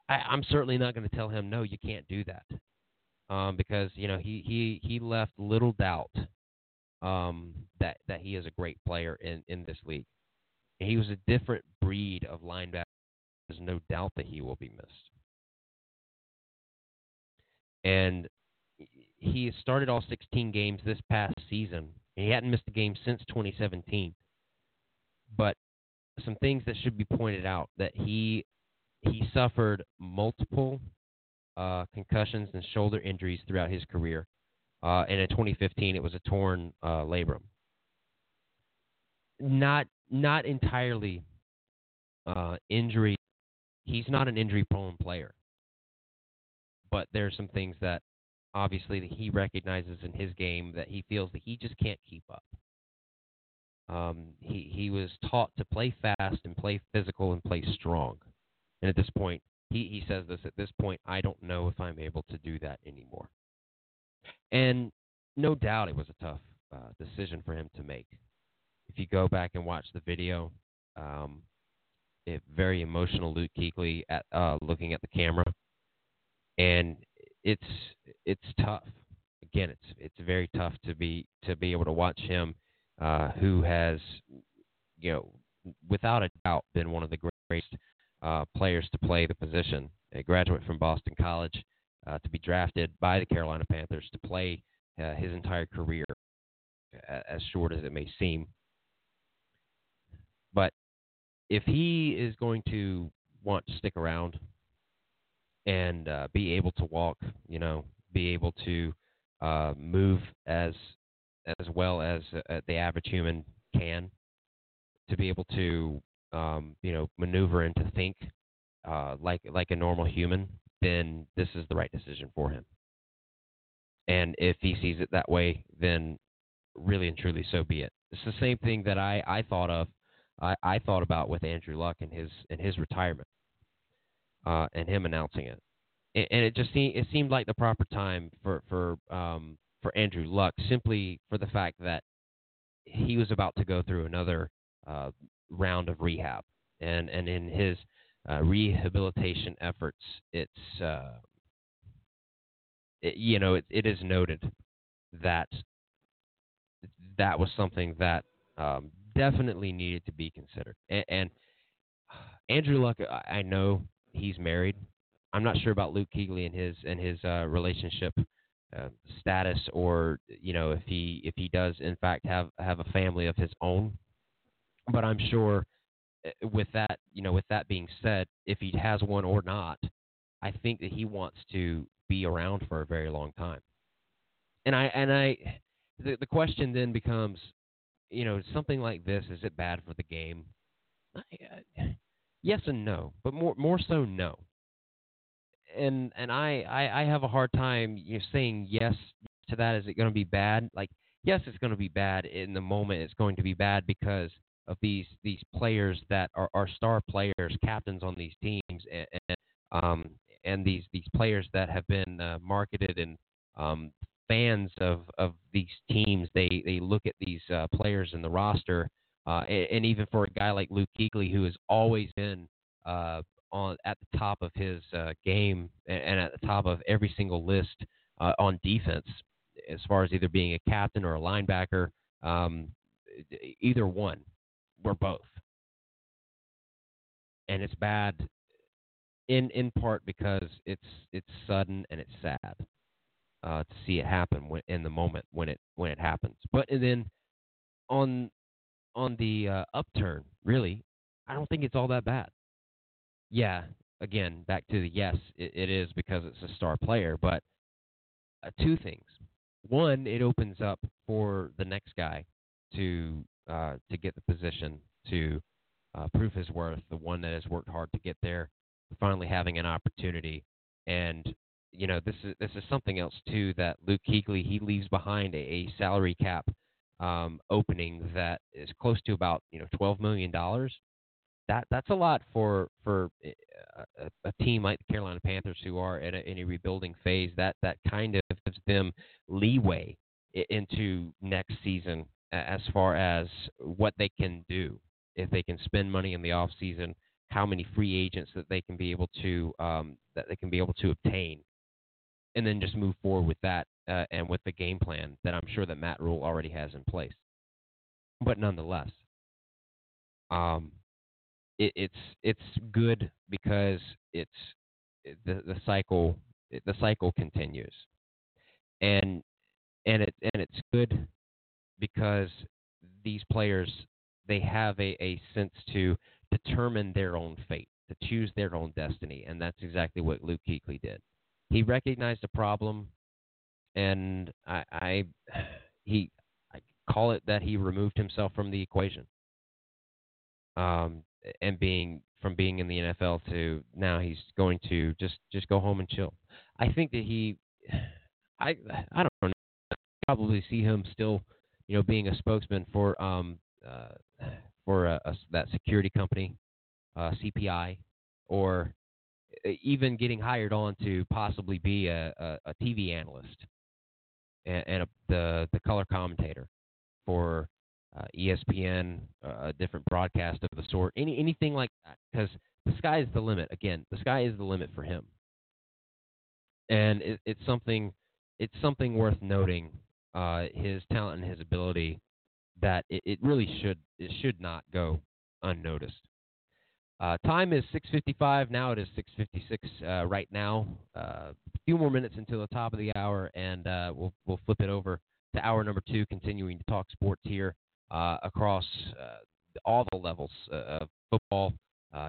I I'm certainly not going to tell him no, you can't do that, um, because you know he he he left little doubt um, that that he is a great player in in this league. He was a different breed of linebacker. There's no doubt that he will be missed. And he started all 16 games this past season. He hadn't missed a game since 2017. But some things that should be pointed out that he he suffered multiple uh, concussions and shoulder injuries throughout his career. Uh, and in 2015, it was a torn uh, labrum. Not not entirely uh, injury. He's not an injury-prone player, but there's some things that obviously that he recognizes in his game that he feels that he just can't keep up. Um, he he was taught to play fast and play physical and play strong, and at this point, he he says this. At this point, I don't know if I'm able to do that anymore. And no doubt it was a tough uh, decision for him to make. If you go back and watch the video, um, it very emotional Luke Kuechly at uh, looking at the camera, and it's it's tough. Again, it's it's very tough to be to be able to watch him, uh, who has, you know, without a doubt, been one of the greatest uh, players to play the position. A graduate from Boston College, uh, to be drafted by the Carolina Panthers to play uh, his entire career, as short as it may seem. But if he is going to want to stick around and uh, be able to walk, you know, be able to uh, move as as well as uh, the average human can, to be able to um, you know maneuver and to think uh, like like a normal human, then this is the right decision for him. And if he sees it that way, then really and truly, so be it. It's the same thing that I, I thought of, I, I thought about with Andrew Luck and his and his retirement, uh, and him announcing it. And, and it just seemed it seemed like the proper time for for um, for Andrew Luck, simply for the fact that he was about to go through another uh, round of rehab, and and in his uh, rehabilitation efforts, it's uh, it, you know it, it is noted that that was something that um, definitely needed to be considered. And, and Andrew Luck, I know he's married. I'm not sure about Luke Kuechly and his and his uh, relationship uh, status, or you know if he if he does in fact have have a family of his own. But I'm sure uh, with that, you know, with that being said, if he has one or not, I think that he wants to be around for a very long time. And I and I, the, the question then becomes, you know, something like this is it bad for the game? I, uh, yes and no, but more more so no. And and I, I I have a hard time you know, saying yes to that. Is it going to be bad? Like yes, it's going to be bad in the moment. It's going to be bad because of these these players that are, are star players, captains on these teams, and, and um, and these these players that have been uh, marketed and um, fans of of these teams. They they look at these uh, players in the roster, uh, and, and, even for a guy like Luke Kuechly, who has always been uh, on at the top of his uh, game and, and, at the top of every single list uh, on defense, as far as either being a captain or a linebacker. Um, either one we're both. And it's bad in in part because it's it's sudden and it's sad uh, to see it happen when, in the moment when it when it happens. But then on on the uh, upturn, really, I don't think it's all that bad. Yeah, again, back to the yes, it, it is because it's a star player. But uh, two things: one, it opens up for the next guy to uh, to get the position to uh, prove his worth, the one that has worked hard to get there, finally having an opportunity. And you know, this is this is something else too that Luke Kuechly he leaves behind a, a salary cap um, opening that is close to about you know twelve million dollars. That that's a lot for for eh, a, a, team like the Carolina Panthers who are in a, in a rebuilding phase. That that kind of gives them leeway into next season as far as what they can do if they can spend money in the off season, how many free agents that they can be able to um, that they can be able to obtain, and then just move forward with that uh, and with the game plan that I'm sure that Matt Rhule already has in place. But nonetheless, um, it, it's it's good because it's the the cycle the cycle continues, and and it and it's good because these players they have a, a sense to determine their own fate, to choose their own destiny, and that's exactly what Luke Kuechly did. He recognized a problem, and I, I [SIGHS] he I call it that he removed himself from the equation. Um, and being from being in the NFL to now he's going to just just go home and chill. I think that he, [SIGHS] I I don't know, probably see him still you know, being a spokesman for um, uh, [SIGHS] for a, a, that security company, uh, CPI, or even getting hired on to possibly be a, a, a TV analyst and, and the the color commentator for uh, ESPN, uh, a different broadcast of the sort, any anything like that, because the sky is the limit. Again, the sky is the limit for him. and it, it's something it's something worth noting. Uh, his talent and his ability that it, it really should it should not go unnoticed. Uh, time is 6:55 now. It is 6:56 uh, right now. Uh, a few more minutes until the top of the hour, and we'll we'll flip it over to hour number two, continuing to talk sports here across uh, all the levels of football,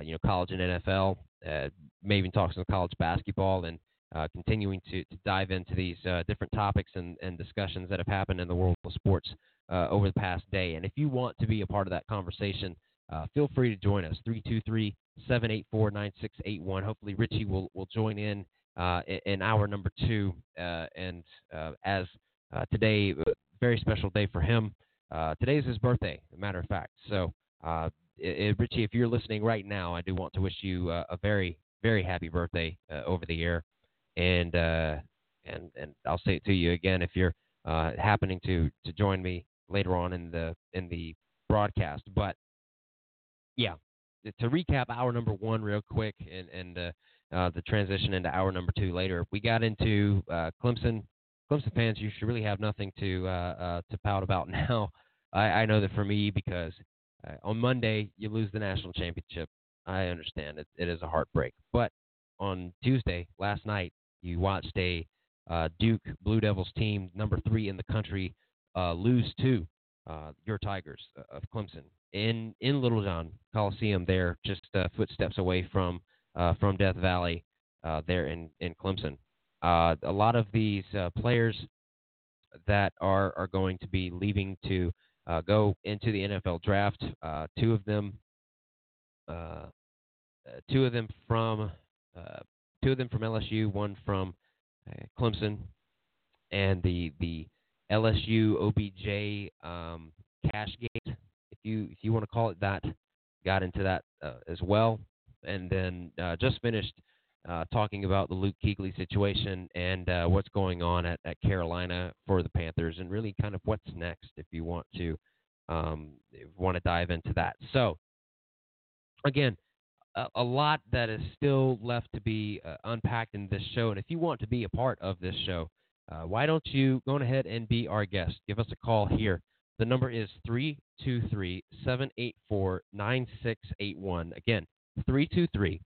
you know, college and NFL. may even talk some college basketball, and continuing to, to dive into these different topics and, and discussions that have happened in the world of sports over the past day. And if you want to be a part of that conversation uh, feel free to join us 323 784 9681. Hopefully, Richie will, will join in uh, in hour number two. Uh, and uh, as uh, today, very special day for him. Today is his birthday, matter of fact. So, it, Richie, if you're listening right now, I do want to wish you a very, very happy birthday over the air. And and and I'll say it to you again if you're happening to to join me later on in the in the broadcast. But yeah, to recap hour number one real quick and and uh, uh, the transition into hour number two later, we got into uh, Clemson. Clemson fans, you should really have nothing to uh, uh, to pout about [LAUGHS] now. I, I know that for me, because uh, on Monday you lose the national championship. I understand it, it is a heartbreak, but on Tuesday last night you watched a uh, Duke Blue Devils team, number three in the country, uh, lose to uh, your Tigers of Clemson in in Littlejohn Coliseum there, just uh, footsteps away from uh, from Death Valley uh, there in in Clemson. Uh, a lot of these uh, players that are are going to be leaving to uh, go into the NFL draft. two of them, two of them from two of them from LSU, one from Clemson, and the the LSU OBJ um, cash gate you if you want to call it that, got into that uh, as well, and then uh, just finished uh, talking about the Luke Kuechly situation and uh, what's going on at, at Carolina for the Panthers, and really kind of what's next if you want to um, want to dive into that. So again. A, a lot that is still left to be uh, unpacked in this show, and if you want to be a part of this show, uh, why don't you go ahead and be our guest? Give us a call here the number is 323 784 9681. Again, 323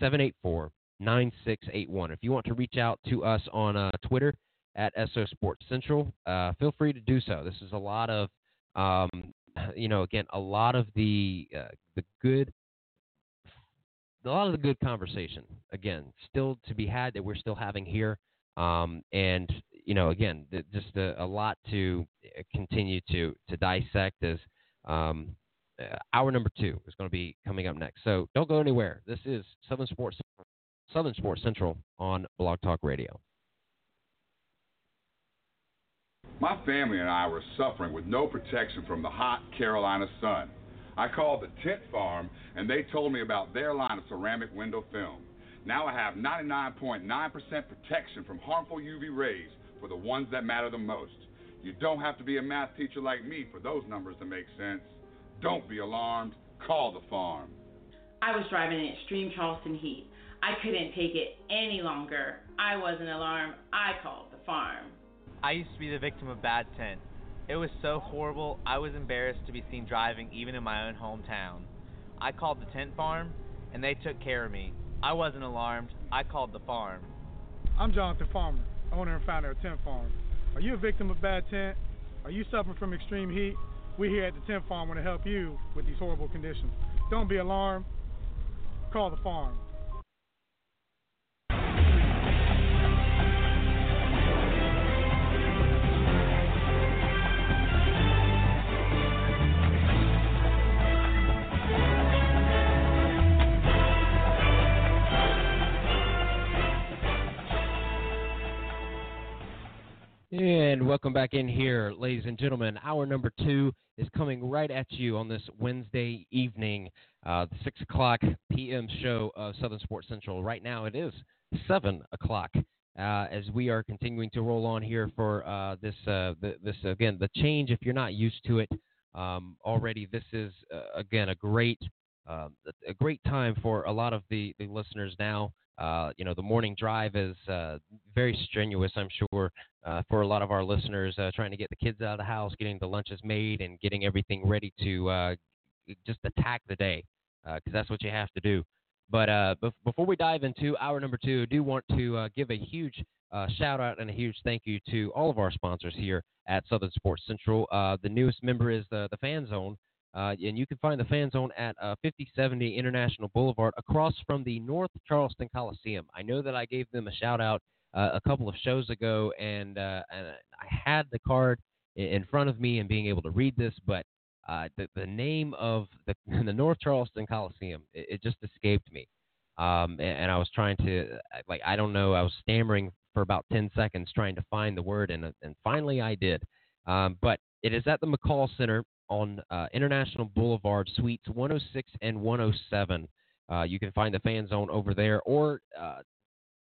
784 9681. If you want to reach out to us on uh, Twitter at SO Sports Central, uh, feel free to do so. This is a lot of, um, [SIGHS] you know, again, a lot of the uh, the good, a lot of the good conversation. Again, still to be had that we're still having here. Um, and you know, again, just a, a, lot to uh, continue to to dissect. As um, uh, hour number two is going to be coming up next. So don't go anywhere. This is Southern Sports Southern Sports Central on Blog Talk Radio. My family and I were suffering with no protection from the hot Carolina sun. I called the tent farm and they told me about their line of ceramic window film. Now I have 99.9% protection from harmful UV rays for the ones that matter the most. You don't have to be a math teacher like me for those numbers to make sense. Don't be alarmed. Call the farm. I was driving in extreme Charleston heat. I couldn't take it any longer. I wasn't alarmed. I called the farm. I used to be the victim of bad tent. It was so horrible, I was embarrassed to be seen driving even in my own hometown. I called the tent farm, and they took care of me. I wasn't alarmed. I called the farm. I'm Jonathan Farmer owner and founder of Tent Farm. Are you a victim of bad tent? Are you suffering from extreme heat? We here at the Tent Farm want to help you with these horrible conditions. Don't be alarmed. Call the farm. And welcome back in here, ladies and gentlemen. Hour number two is coming right at you on this Wednesday evening, uh, the 6 o'clock p.m. show of Southern Sports Central. Right now it is 7 o'clock uh, as we are continuing to roll on here for uh, this, uh, the, this again, the change. If you're not used to it um, already, this is, uh, again, a great, uh, a great time for a lot of the, the listeners now Uh, you know, the morning drive is uh, very strenuous, I'm sure, uh, for a lot of our listeners, uh, trying to get the kids out of the house, getting the lunches made, and getting everything ready to uh, just attack the day, because that's what you have to do. But before we dive into hour number two, I do want to give a huge shout out and a huge thank you to all of our sponsors here at Southern Sports Central. The newest member is the, the Fan Zone, uh, and you can find the Fan Zone at uh, 5070 International Boulevard across from the North Charleston Coliseum. I know that I gave them a shout out uh, a couple of shows ago, and, and I had the card in front of me and being able to read this, but uh, the the name of the [LAUGHS] the North Charleston Coliseum it, it just escaped me, um, and, and, I was trying to like I don't know I was stammering for about ten seconds trying to find the word and and finally I did, um, but it is at the McCall Center on uh, International Boulevard, Suites 106 and 107. Uh, you can find the fan zone over there, or uh,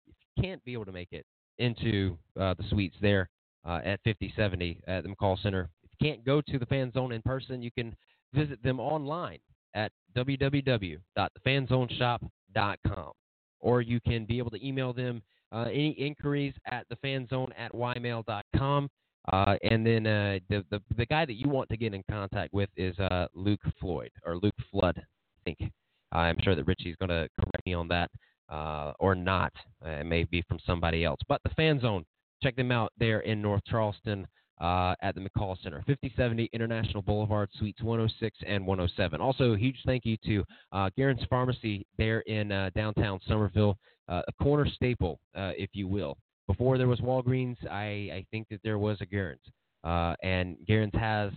if you can't be able to make it into uh, the suites there uh, at 5070 at the McCall Center, if you can't go to the fan zone in person, you can visit them online at www.thefanzoneshop.com. Or you can be able to email them uh, any inquiries at thefanzone at ymail.com. Uh, and then uh, the, the the guy that you want to get in contact with is uh, Luke Floyd or Luke Flood. I think I'm sure that Richie's going to correct me on that uh, or not. it may be from somebody else. But the Fan Zone, check them out there in North Charleston uh, at the McCall Center, 5070 International Boulevard, Suites 106 and 107. Also, a huge thank you to uh, Garen's Pharmacy there in uh, downtown Somerville, uh, a corner staple, uh, if you will. Before there was Walgreens, I, I think that there was a Garen's. Uh, and Garen's has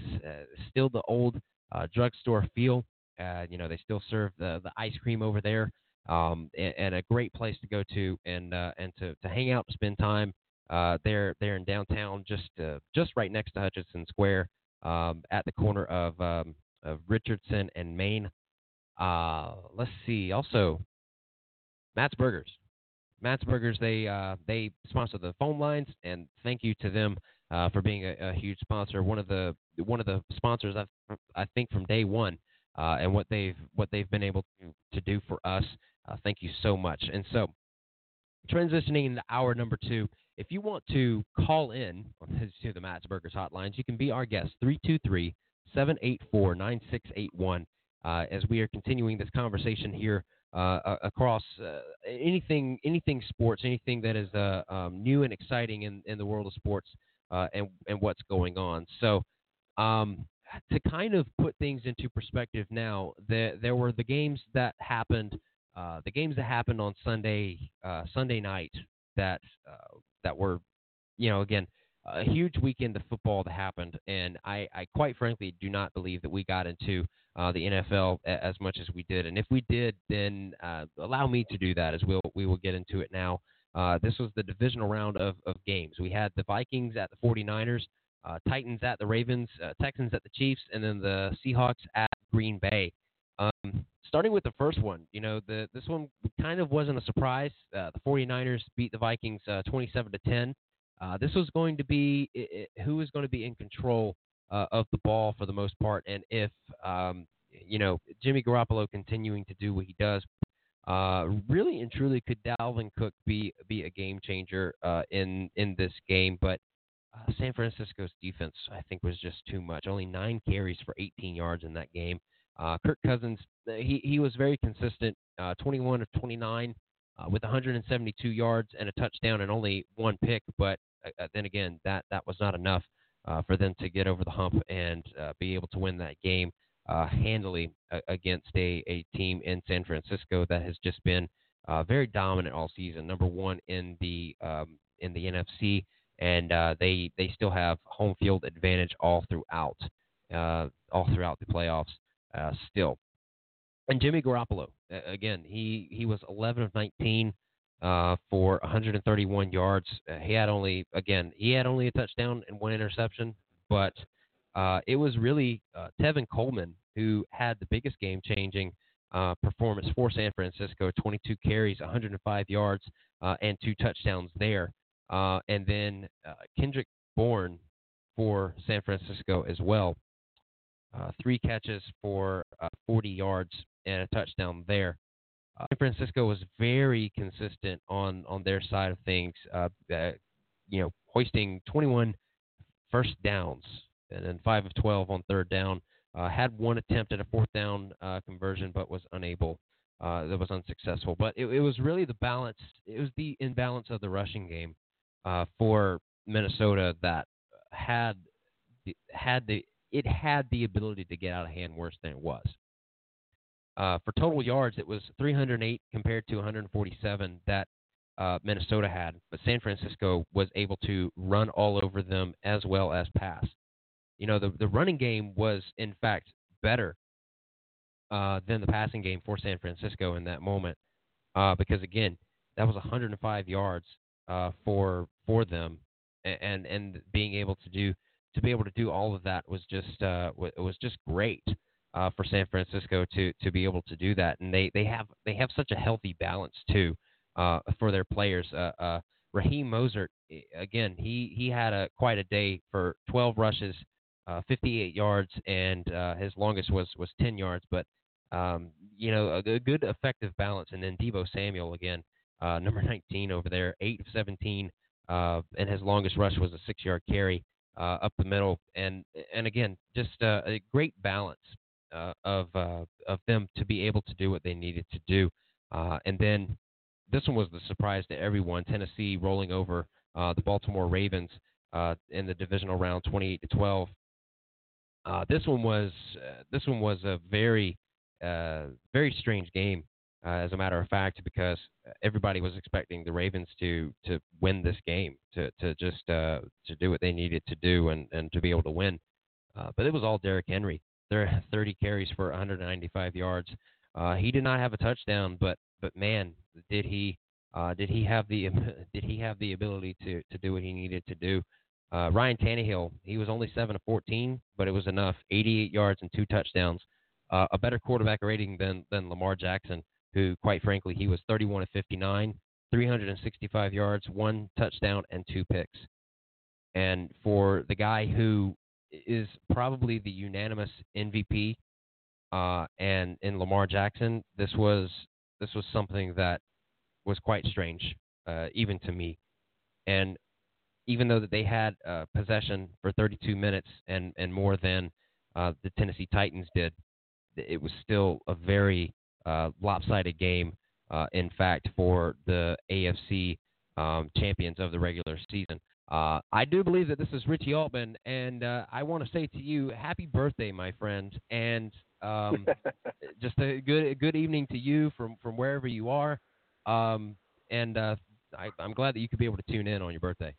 still the old drugstore feel. you know, they still serve the, the ice cream over there. Um, and, and, a great place to go to and and to, to hang out, spend time, uh, they're they're in downtown, just uh, just right next to Hutchinson Square, um, at the corner of um, of Richardson and Main. Uh, let's see. Also, Matt's Burgers. Matt's Burgers. They uh, they sponsor the phone lines, and thank you to them uh, for being a, a, huge sponsor. One of the one of the sponsors I I think from day one, uh, and what they've what they've been able to, to do for us. Uh, thank you so much. And so, transitioning into hour number two, if you want to call in to the Matt's Burgers hotlines, you can be our guest, 323 784 9681, uh, as we are continuing this conversation here uh, across uh, anything anything sports, anything that is uh, um, new and exciting in, in the world of sports uh, and, and what's going on. So, um, to kind of put things into perspective now, the, there were the games that happened. Uh, the games that happened on Sunday Sunday night that uh, that were, you know, again, a huge weekend of football that happened, and I, I quite frankly do not believe that we got into uh, the NFL as much as we did. And if we did, then uh, allow me to do that as we'll we will get into it now. Uh, this was the divisional round of, of games. We had the Vikings at the 49ers, uh, Titans at the Ravens, uh, Texans at the Chiefs, and then the Seahawks at Green Bay. Um, starting with the first one, you know, the this one kind of wasn't a surprise. Uh, the 49ers beat the Vikings uh, 27 to 10. Uh, this was going to be it, it, who is going to be in control uh, of the ball for the most part, and if um, you know Jimmy Garoppolo continuing to do what he does, uh, really and truly could Dalvin Cook be be a game changer uh, in in this game, but. San Francisco's defense, I think, was just too much. Only nine carries for 18 yards in that game. Uh, Kirk Cousins, uh, he, he was very consistent, uh, 21 of 29 uh, with 172 yards and a touchdown and only one pick. But uh, uh, then again, that, that was not enough Uh, for them to get over the hump and uh, be able to win that game uh, handily against a, a team in San Francisco that has just been very dominant all season. Number one in the um, in the NFC, and they they still have home field advantage all throughout all throughout the playoffs uh, still. And Jimmy Garoppolo, again, he, he was 11 of 19 uh, for 131 yards. Uh, he had only, again, he had only a touchdown and one interception, but uh, it was really uh, Tevin Coleman who had the biggest game changing uh, performance for San Francisco 22 carries, 105 yards, uh, and two touchdowns there. And then Kendrick Bourne for San Francisco as well three catches for uh, 40 yards and a touchdown there. Uh, San Francisco was very consistent on on their side of things. Uh, uh, you know, hoisting 21 first downs and then five of 12 on third down. Uh, had one attempt at a fourth down uh, conversion, but was unable. Uh, that was unsuccessful. But it, it, was really the balance. It was the imbalance of the rushing game for Minnesota that had had the it had the ability to get out of hand worse than it was. Uh, for total yards, it was 308 compared to 147 that uh, Minnesota had, but San Francisco was able to run all over them as well as pass. You know, the the running game was in fact better uh, than the passing game for San Francisco in that moment, uh, because again, that was 105 yards uh, for for them, and and being able to do to be able to do all of that was just uh, was just great uh, for San Francisco to to be able to do that, and they they have they have such a healthy balance too uh, for their players. Uh, uh, Raheem Mostert, again, he he had a quite a day for 12 rushes, uh, 58 yards, and uh, his longest was was 10 yards. But um, you know, a, a, good effective balance. And then Deebo Samuel again, uh, [LAUGHS] number 19 over there, eight of 17, uh, and his longest rush was a six-yard carry uh, up the middle. And and again, just uh, a great balance of of them to be able to do what they needed to do. and then this one was the surprise to everyone. Tennessee rolling over the Baltimore Ravens in the divisional round, 28 to 12. Uh, this one was uh, this one was a very uh, very strange game, uh, as a matter of fact, because everybody was expecting the Ravens to to win this game, to to just uh, to do what they needed to do and and to be able to win. Uh, but it was all Derrick Henry. There [LAUGHS] 30 carries for 195 yards. Uh, he did not have a touchdown, but but man, did he uh, did he have the [LAUGHS] did he have the ability to to do what he needed to do? Uh, Ryan Tannehill, he was only seven of 14, but it was enough. 88 yards and two touchdowns uh, a better quarterback rating than than Lamar Jackson, who quite frankly he was 31 of 59, 365 yards, one touchdown, and two picks. And for the guy who is probably the unanimous MVP, uh, and in Lamar Jackson, this was this was something that was quite strange, uh, even to me. And even though that they had uh, possession for 32 minutes and and more than uh, the Tennessee Titans did, it was still a very uh, lopsided game. Uh, in fact, for the AFC um, champions of the regular season. Uh, I do believe that this is Richie Altman, and uh, I want to say to you, happy birthday, my friend, and um, [LAUGHS] just a good good evening to you from from wherever you are. Um, and uh, I, I'm glad that you could be able to tune in on your birthday.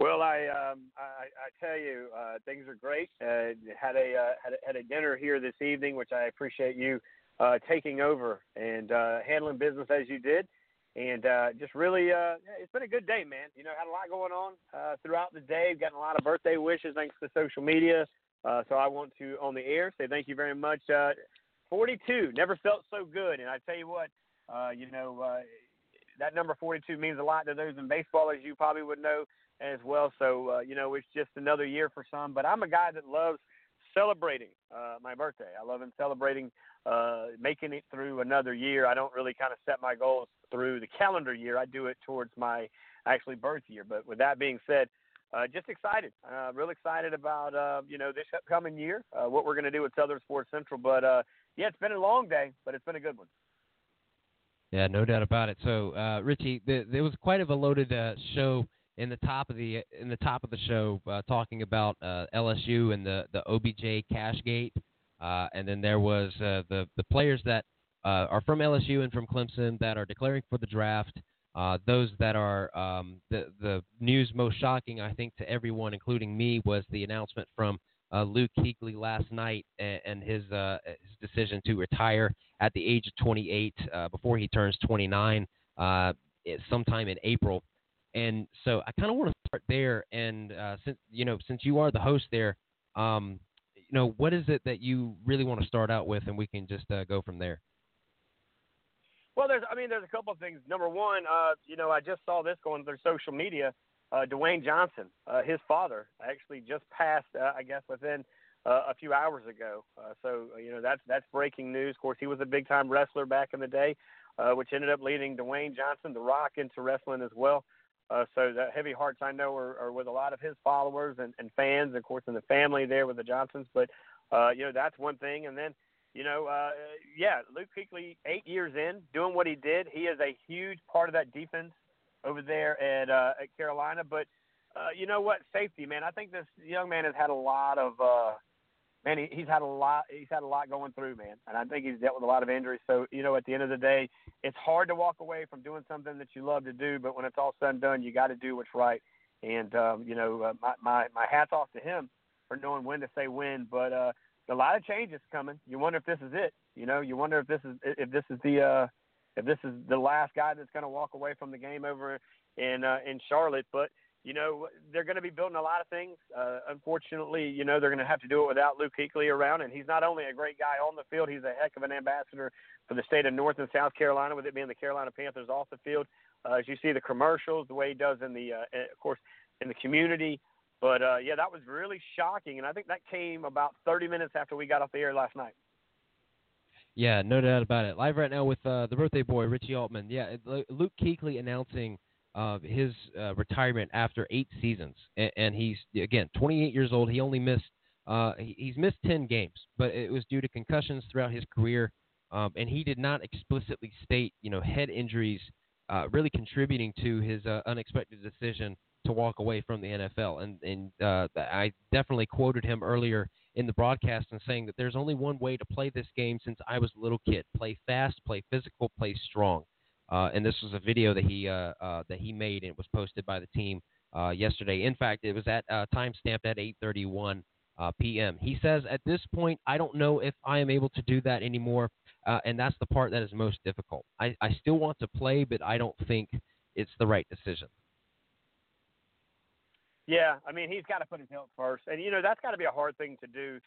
Well, I um, I, I tell you, uh, things are great. Uh, had a uh, had a, had a dinner here this evening, which I appreciate you uh, taking over and uh, handling business as you did, and uh, just really, uh, it's been a good day, man. You know, had a lot going on uh, throughout the day. We've Gotten a lot of birthday wishes thanks to social media. Uh, so I want to on the air say thank you very much. Uh, 42 never felt so good, and I tell you what, uh, you know, uh, that number 42 means a lot to those in baseball, as you probably would know as well. So uh, you know, it's just another year for some. But I'm a guy that loves celebrating uh, my birthday. I love in celebrating uh, making it through another year. I don't really kind of set my goals through the calendar year. I do it towards my actually birth year. But with that being said, uh, just excited, uh, real excited about uh, you know this upcoming year, uh, what we're going to do with Southern Sports Central. But uh, yeah, it's been a long day, but it's been a good one. Yeah, no doubt about it. So, uh, Richie, the, there was quite of a loaded uh, show in the top of the in the top of the show uh, talking about uh, LSU and the the OBJ cash gate, uh, and then there was uh, the the players that uh, are from LSU and from Clemson that are declaring for the draft. Uh, those that are um, the the news most shocking, I think, to everyone, including me, was the announcement from Luke Kuechly last night and, and his his decision to retire at the age of 28 before he turns 29 sometime in April. And so I kind of want to start there. And uh, since you know, since you are the host there, um, know, what is it that you really want to start out with, and we can just uh, go from there. Well, there's, I mean, there's a couple of things. Number one, uh, you know, I just saw this going through social media. Uh, Dwayne Johnson, uh, his father, actually just passed, uh, I guess, within uh, a few hours ago. Uh, so uh, you know that's that's breaking news. Of course, he was a big time wrestler back in the day, uh, which ended up leading Dwayne Johnson, The Rock, into wrestling as well. Uh, so the heavy hearts I know are, are with a lot of his followers and, and fans, of course, in the family there with the Johnsons. But uh, you know that's one thing, and then you know, uh, yeah, Luke Kuechly, eight years in, doing what he did, he is a huge part of that defense over there at uh, at Carolina. But uh, you know what, safety, man, I think this young man has had a lot of. Uh, man, he, he's had a lot. He's had a lot going through, man, and I think he's dealt with a lot of injuries. So, you know, at the end of the day, it's hard to walk away from doing something that you love to do, but when it's all said and done, you got to do what's right. And um, you know, uh, my my my hats off to him for knowing when to say when. But uh, a lot of changes coming. You wonder if this is it. You know, you wonder if this is if this is the uh, if this is the last guy that's going to walk away from the game over in uh, in Charlotte. But you know, they're going to be building a lot of things. Uh, unfortunately, you know, they're going to have to do it without Luke Kuechly around. And he's not only a great guy on the field, he's a heck of an ambassador for the state of North and South Carolina, with it being the Carolina Panthers off the field. Uh, as you see the commercials, the way he does in the, uh, of course, in the community. But uh, yeah, that was really shocking, and I think that came about 30 minutes after we got off the air last night. Yeah, no doubt about it. Live right now with uh, the birthday boy Richie Altman. Yeah, Luke Kuechly announcing uh, his uh, retirement after eight seasons, and, and, he's again 28 years old. He only missed uh, he's missed 10 games, but it was due to concussions throughout his career, um, and he did not explicitly state you know head injuries uh, really contributing to his uh, unexpected decision to walk away from the NFL. And and uh, I definitely quoted him earlier in the broadcast and saying that there's only one way to play this game since I was a little kid: play fast, play physical, play strong. Uh, and this was a video that he uh, uh, that he made and it was posted by the team uh, yesterday. In fact, it was at uh, time stamped at 8:31 uh, p.m. He says, "At this point, I don't know if I am able to do that anymore, and that's the part that is most difficult. I, I still want to play, but I don't think it's the right decision." Yeah, I mean, he's got to put his health first, and you know that's got to be a hard thing to do.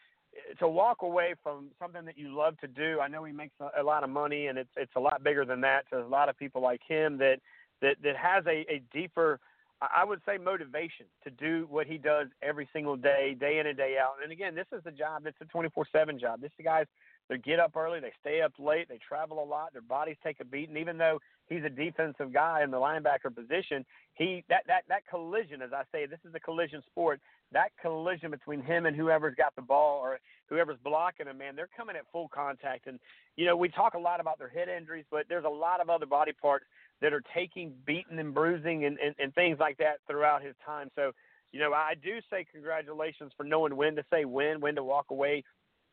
To walk away from something that you love to do. I know he makes a, lot of money, and it's it's a lot bigger than that. To a lot of people like him that that that has a, a deeper, I would say, motivation to do what he does every single day, day in and day out. And again, this is a job that's a 24/7 job. This guys they get up early, they stay up late, they travel a lot, their bodies take a beating. Even though he's a defensive guy in the linebacker position, he that that that collision, as I say, this is a collision sport. That collision between him and whoever's got the ball or whoever's blocking him, man, they're coming at full contact. And you know, we talk a lot about their head injuries, but there's a lot of other body parts that are taking beating and bruising and, and, and things like that throughout his time. So, you know, I do say congratulations for knowing when to say when, when to walk away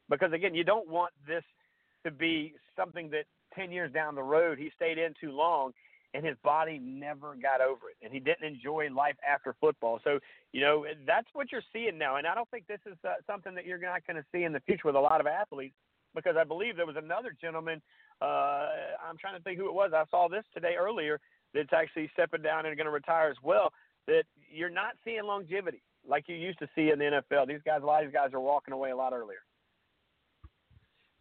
because again, you don't want this to be something that 10 years down the road he stayed in too long and his body never got over it and he didn't enjoy life after football. So, you know, that's what you're seeing now. And I don't think this is uh, something that you're not going to see in the future with a lot of athletes because I believe there was another gentleman, uh, I'm trying to think who it was. I saw this today earlier that's actually stepping down and going to retire as well. That you're not seeing longevity like you used to see in the NFL. These guys, a lot of these guys are walking away a lot earlier.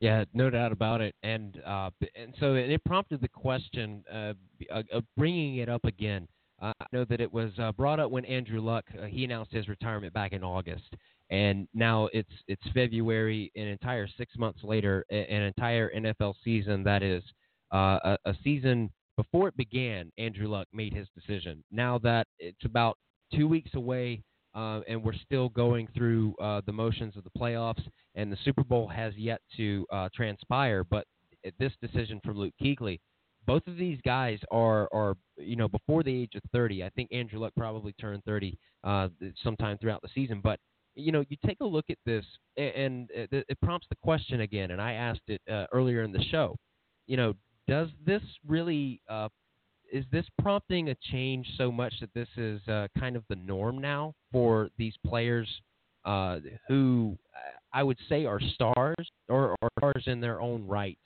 Yeah, no doubt about it, and uh, and so it prompted the question uh, of bringing it up again. Uh, I know that it was uh, brought up when Andrew Luck uh, he announced his retirement back in August, and now it's it's February, an entire six months later, an entire NFL season that is uh, a, a season before it began. Andrew Luck made his decision. Now that it's about two weeks away uh, and we're still going through uh, the motions of the playoffs, and the Super Bowl has yet to uh, transpire. But this decision from Luke Kuechly, both of these guys are, are, you know, before the age of 30. I think Andrew Luck probably turned 30 uh, sometime throughout the season. But, you know, you take a look at this, and it, it prompts the question again, and I asked it uh, earlier in the show. You know, does this really uh, is this prompting a change so much that this is uh, kind of the norm now for these players uh, who I would say are stars or, or stars in their own right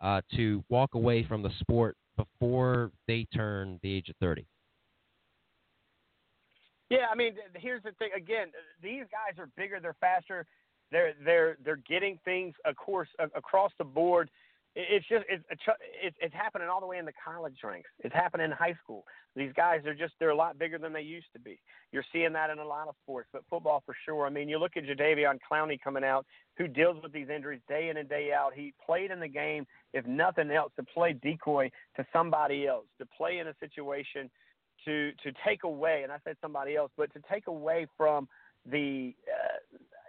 uh, to walk away from the sport before they turn the age of 30? Yeah, I mean, here's the thing. Again, these guys are bigger, they're faster, they're they're they're getting things, of course, across the board it's just it's it's it's happening all the way in the college ranks. It's happening in high school. These guys are just they're a lot bigger than they used to be. You're seeing that in a lot of sports, but football for sure. I mean, you look at Jadeveon Clowney coming out, who deals with these injuries day in and day out. He played in the game, if nothing else, to play decoy to somebody else, to play in a situation to to take away, and I said somebody else, but to take away from the uh,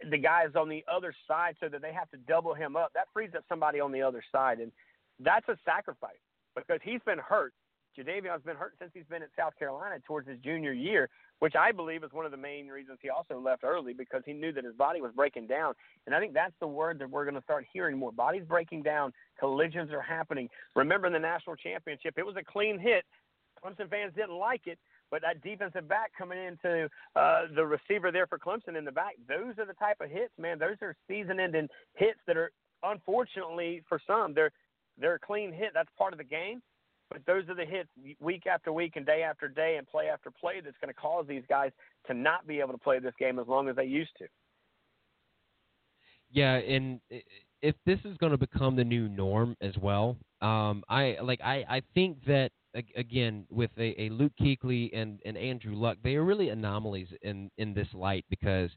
the guys on the other side so that they have to double him up. That frees up somebody on the other side, and that's a sacrifice because he's been hurt. Jadeveon's been hurt since he's been at South Carolina towards his junior year, which I believe is one of the main reasons he also left early because he knew that his body was breaking down. And I think that's the word that we're going to start hearing more. Bodies breaking down, collisions are happening. Remember in the national championship, it was a clean hit. Clemson fans didn't like it, but that defensive back coming into uh, the receiver there for Clemson in the back, those are the type of hits, man. Those are season-ending hits that are, unfortunately, for some, they're they're a clean hit. That's part of the game. But those are the hits week after week and day after day and play after play that's going to cause these guys to not be able to play this game as long as they used to. Yeah, and if this is going to become the new norm as well, um, I like I, I think that again with a, a Luke Kuechly and, and Andrew Luck, they are really anomalies in, in this light because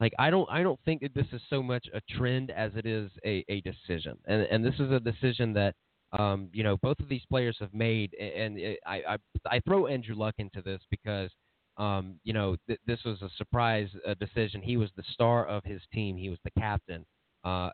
like I don't I don't think that this is so much a trend as it is a, a decision, and and this is a decision that um, you know both of these players have made, and I, I I throw Andrew Luck into this because. Um, you know, th- this was a surprise uh, decision. He was the star of his team. He was the captain. Uh,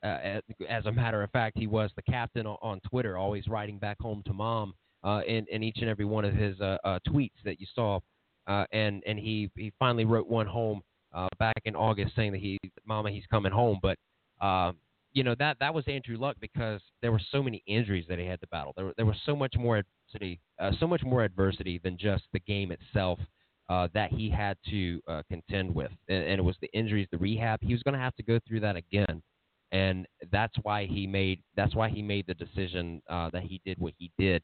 as a matter of fact, he was the captain on Twitter, always writing back home to mom uh, in, in each and every one of his uh, uh, tweets that you saw. Uh, and and he, he finally wrote one home uh, back in August saying that he, Mama, he's coming home. But uh, you know that that was Andrew Luck because there were so many injuries that he had to battle. There, there was so much more adversity, uh, so much more adversity than just the game itself that he had to contend with, and, and it was the injuries, the rehab. He was going to have to go through that again, and that's why he made that's why he made the decision that he did what he did.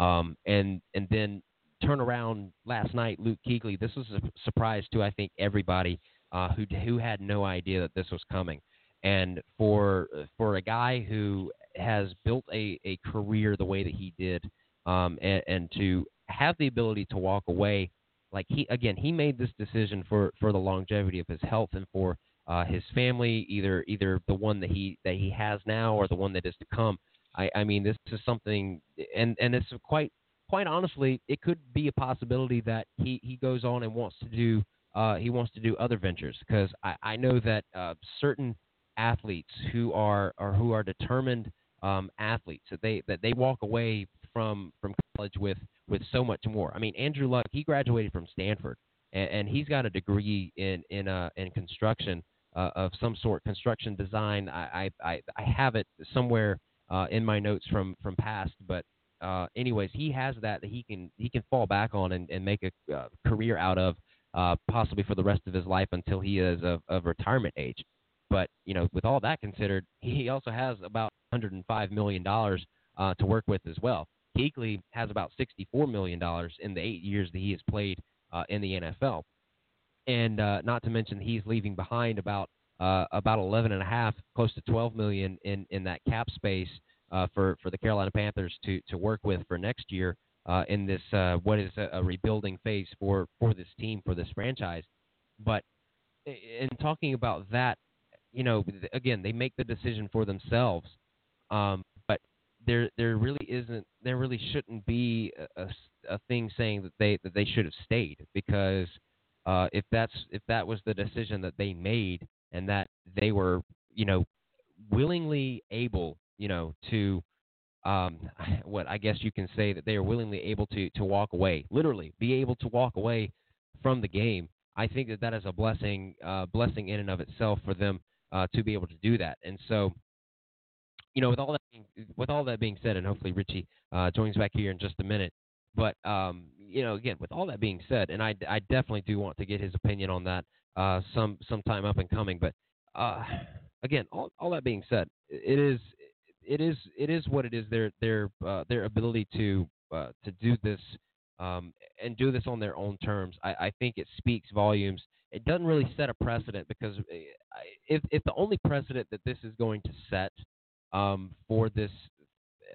Um, and and then turn around last night, Luke Kuechly. This was a surprise to I think everybody uh, who who had no idea that this was coming. And for for a guy who has built a, a career the way that he did, um, and, and to have the ability to walk away, like he again, he made this decision for, for the longevity of his health and for uh, his family, either either the one that he that he has now or the one that is to come. I, I mean, this is something, and and it's quite quite honestly, it could be a possibility that he he goes on and wants to do uh, he wants to do other ventures because I, I know that uh, certain athletes who are or who are determined um, athletes that they that they walk away from from college with with so much more. I mean, Andrew Luck he graduated from Stanford and, and he's got a degree in in uh, in construction uh, of some sort, construction design. I I I have it somewhere uh, in my notes from from past. But uh, anyways, he has that that he can he can fall back on and, and make a uh, career out of, uh, possibly for the rest of his life until he is of, of retirement age. But you know, with all that considered, [LAUGHS] he also has about 105 million dollars uh, to work with as well. Kuechly has about 64 million dollars in the eight years that he has played uh, in the NFL, and uh, not to mention he's leaving behind about uh, about 11 and a half, close to 12 million in, in that cap space uh, for for the Carolina Panthers to to work with for next year uh, in this uh, what is a, a, rebuilding phase for for this team for this franchise. But in talking about that, you know, again, they make the decision for themselves. Um, but there there really isn't there really shouldn't be a, a, a thing saying that they that they should have stayed because uh, if that's if that was the decision that they made, and that they were, you know, willingly able, you know, to um, [SIGHS] what I guess you can say that they are willingly able to to walk away, literally be able to walk away from the game. I think that that is a blessing, uh, blessing in and of itself for them uh, to be able to do that. And so, you know, with all that being, with all that being said, and hopefully Richie uh, joins back here in just a minute. But um, you know, again, with all that being said, and I, I definitely do want to get his opinion on that uh, some sometime up and coming. But uh, again, all, all that being said, it is it is it is what it is. Their their uh, their ability to uh, to do this um, and do this on their own terms, I, I think it speaks volumes. It doesn't really set a precedent because uh, if if the only precedent that this is going to set um, for this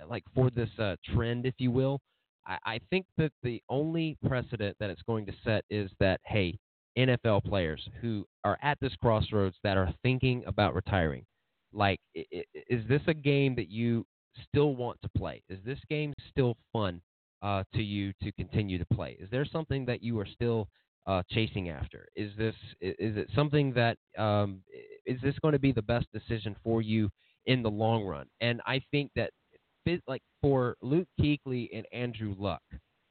like for this uh, trend, if you will. I, I think that the only precedent that it's going to set is that hey, NFL players who are at this crossroads that are thinking about retiring, like, is this a game that you still want to play? Is this game still fun uh, to you to continue to play? Is there something that you are still uh, chasing after? Is this is it something that um, is this going to be the best decision for you in the long run? And I think that like for Luke Kuechly and Andrew Luck,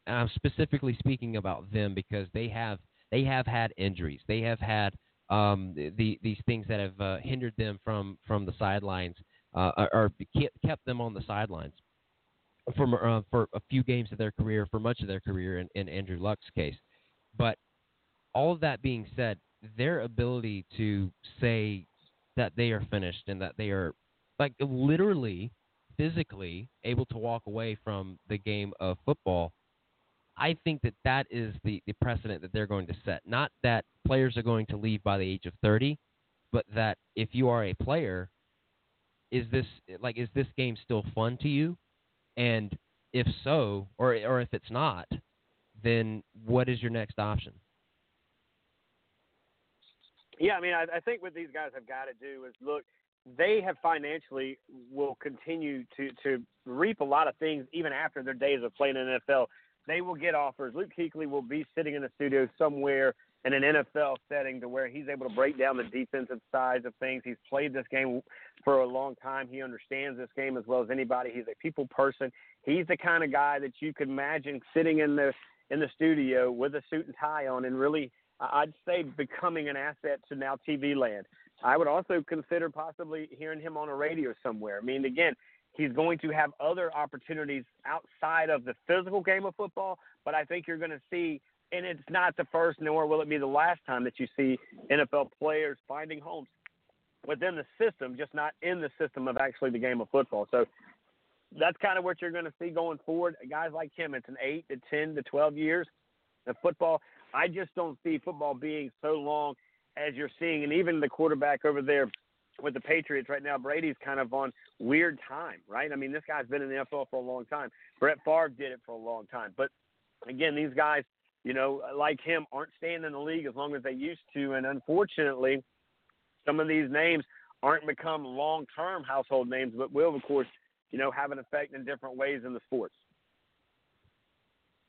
and I'm specifically speaking about them because they have they have had injuries. They have had um, the, these things that have uh, hindered them from from the sidelines uh, or kept them on the sidelines for uh, for a few games of their career, for much of their career in, in Andrew Luck's case. But all of that being said, their ability to say that they are finished and that they are like literally physically able to walk away from the game of football I think that that is the, the precedent that they're going to set. Not that players are going to leave by the age of 30, but that if you are a player, is this like is this game still fun to you? And if so, or or if it's not, then what is your next option? Yeah, I mean, I, I think what these guys have got to do is look. They have financially will continue to to reap a lot of things even after their days of playing in the NFL they will get offers. Luke Kuechly will be sitting in a studio somewhere in an NFL setting to where he's able to break down the defensive sides of things. He's played this game for a long time. He understands this game as well as anybody. He's a people person. He's the kind of guy that you could imagine sitting in the in the studio with a suit and tie on and really I'd say becoming an asset to now TV land. I would also consider possibly hearing him on a radio somewhere. I mean, again, He's going to have other opportunities outside of the physical game of football, but I think you're going to see, and it's not the first, nor will it be the last time that you see NFL players finding homes within the system, just not in the system of actually the game of football. So that's kind of what you're going to see going forward. Guys like him, it's an eight to 10 to 12 years of football. I just don't see football being so long as you're seeing, and even the quarterback over there with the Patriots right now, Brady's kind of on weird time, right? I mean, this guy's been in the NFL for a long time. Brett Favre did it for a long time. But again, these guys, you know, like him, aren't staying in the league as long as they used to. And unfortunately, some of these names aren't become long term household names, but will, of course, you know, have an effect in different ways in the sports.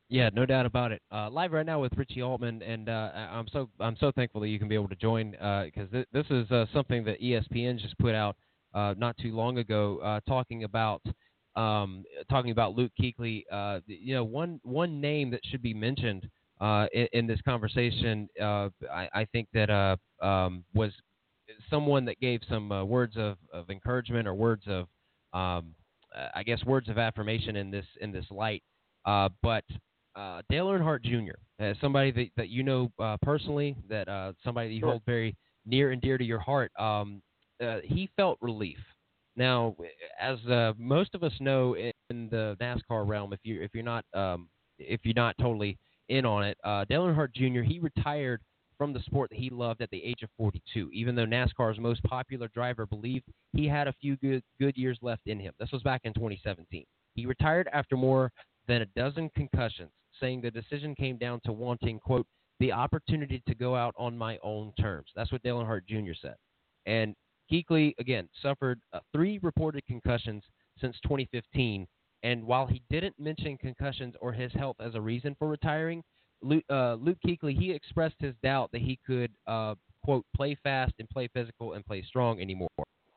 Yeah, no doubt about it. Uh, live right now with Richie Altman, and uh, I'm so I'm so thankful that you can be able to join because uh, th- this is uh, something that ESPN just put out uh, not too long ago, uh, talking about um, talking about Luke Kuechly. you know, one one name that should be mentioned in, in, this conversation, I, I, think that um, was someone that gave some words of, of encouragement or words of um, I guess words of affirmation in this in this light. Uh, but uh, Dale Earnhardt Jr., as somebody that, that you know uh, personally, that uh, somebody that you sure. hold very near and dear to your heart, um, uh, he felt relief. Now, as uh, most of us know in the NASCAR realm, if you if you're not um, if you're not totally in on it, uh, Dale Earnhardt Jr. he retired from the sport that he loved at the age of 42. Even though NASCAR's most popular driver believed he had a few good good years left in him. This was back in 2017. He retired after more than a dozen concussions saying the decision came down to wanting, quote, the opportunity to go out on my own terms. That's what Dale Earnhardt Jr. said. And Kuechly, again, suffered uh, three reported concussions since 2015. And while he didn't mention concussions or his health as a reason for retiring, Luke, uh, Luke Kuechly, he expressed his doubt that he could, uh, quote, play fast and play physical and play strong anymore.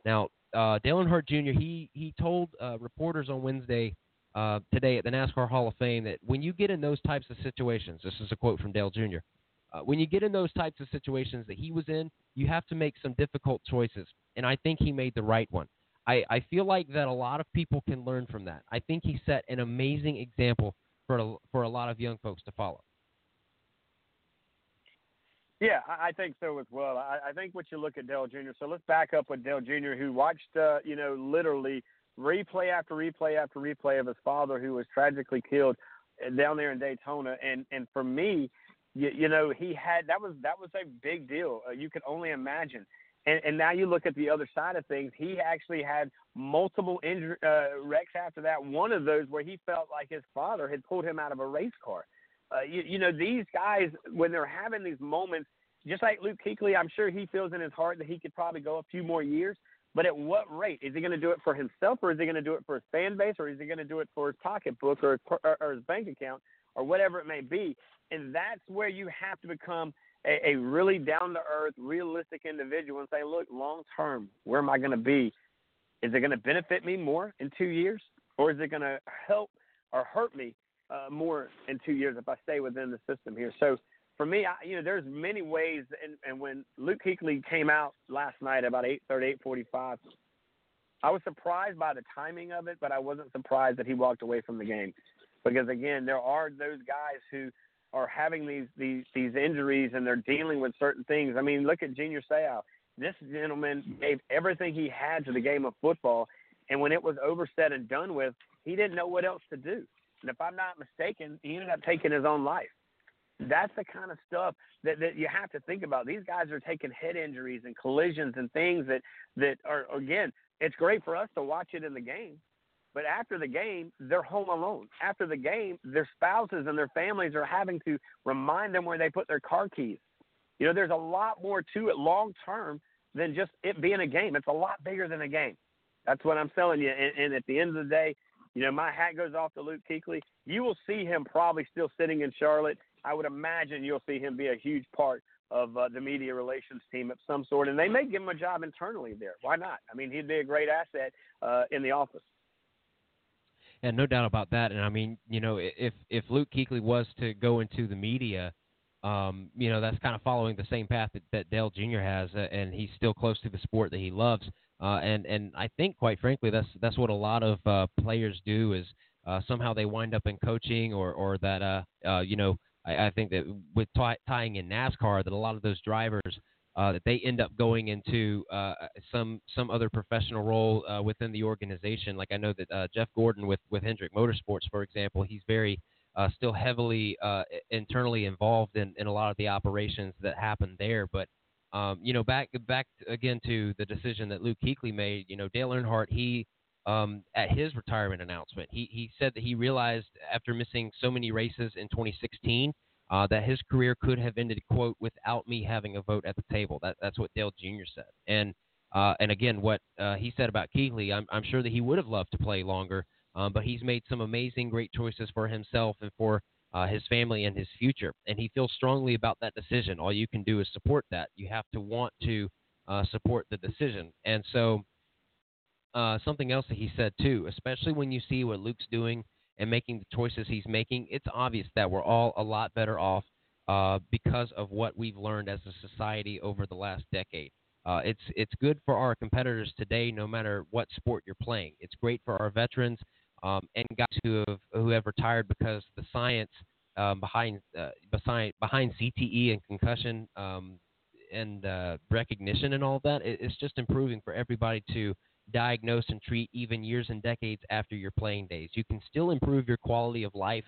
Now, uh, Dale Earnhardt Jr., he, he told uh, reporters on Wednesday – uh, today at the NASCAR Hall of Fame that when you get in those types of situations, this is a quote from Dale Jr. Uh, when you get in those types of situations that he was in, you have to make some difficult choices, and I think he made the right one. I, I feel like that a lot of people can learn from that. I think he set an amazing example for a, for a lot of young folks to follow. Yeah, I think so as well. I, I think what you look at Dale Jr. So let's back up with Dale Jr., who watched, uh, you know, literally – replay after replay after replay of his father who was tragically killed down there in Daytona. And and for me, you, you know, he had that was that was a big deal. Uh, you could only imagine. And, and now you look at the other side of things. He actually had multiple injury, uh, wrecks after that. One of those where he felt like his father had pulled him out of a race car. Uh, you, you know, these guys when they're having these moments, just like Luke Kuechly, I'm sure he feels in his heart that he could probably go a few more years. But at what rate? Is he going to do it for himself, or is he going to do it for his fan base, or is he going to do it for his pocketbook or, or, or his bank account, or whatever it may be? And that's where you have to become a, a really down to earth, realistic individual and say, look, long term, where am I going to be? Is it going to benefit me more in two years, or is it going to help or hurt me uh, more in two years if I stay within the system here? So for me, I, you know, there's many ways. And, and when Luke Kuechly came out last night about 8:30, 8:45, I was surprised by the timing of it, but I wasn't surprised that he walked away from the game because again, there are those guys who are having these these these injuries and they're dealing with certain things. I mean, look at Junior Seau. This gentleman gave everything he had to the game of football, and when it was over, said and done with, he didn't know what else to do. And if I'm not mistaken, he ended up taking his own life. That's the kind of stuff that, that you have to think about. These guys are taking head injuries and collisions and things that that are again. It's great for us to watch it in the game, but after the game, they're home alone. After the game, their spouses and their families are having to remind them where they put their car keys. You know, there's a lot more to it long term than just it being a game. It's a lot bigger than a game. That's what I'm telling you. And, and at the end of the day, you know, my hat goes off to Luke Kuechly. You will see him probably still sitting in Charlotte. I would imagine you'll see him be a huge part of uh, the media relations team of some sort, and they may give him a job internally there. Why not? I mean, he'd be a great asset uh, in the office. And no doubt about that. And I mean, you know, if if Luke Kuechly was to go into the media, um, you know, that's kind of following the same path that, that Dale Jr. has, uh, and he's still close to the sport that he loves. Uh, and and I think, quite frankly, that's that's what a lot of uh, players do is uh, somehow they wind up in coaching or or that uh, uh, you know I, I think that with t- tying in NASCAR that a lot of those drivers uh, that they end up going into uh, some some other professional role uh, within the organization. Like I know that uh, Jeff Gordon with with Hendrick Motorsports, for example, he's very uh, still heavily uh, internally involved in, in a lot of the operations that happen there. But um, you know, back back again to the decision that Luke Kuechly made. You know, Dale Earnhardt, he um, at his retirement announcement, he he said that he realized after missing so many races in 2016 uh, that his career could have ended, quote, without me having a vote at the table. That, that's what Dale Jr. said. And uh, and again, what uh, he said about Kuechly, I'm, I'm sure that he would have loved to play longer, um, but he's made some amazing, great choices for himself and for uh, his family and his future. And he feels strongly about that decision. All you can do is support that. You have to want to uh, support the decision. And so, uh, something else that he said too, especially when you see what Luke's doing and making the choices he's making, it's obvious that we're all a lot better off uh, because of what we've learned as a society over the last decade. Uh, it's it's good for our competitors today, no matter what sport you're playing. It's great for our veterans um, and guys who have who have retired because the science um, behind uh, behind behind CTE and concussion um, and uh, recognition and all that, it, it's just improving for everybody to diagnose and treat even years and decades after your playing days. You can still improve your quality of life,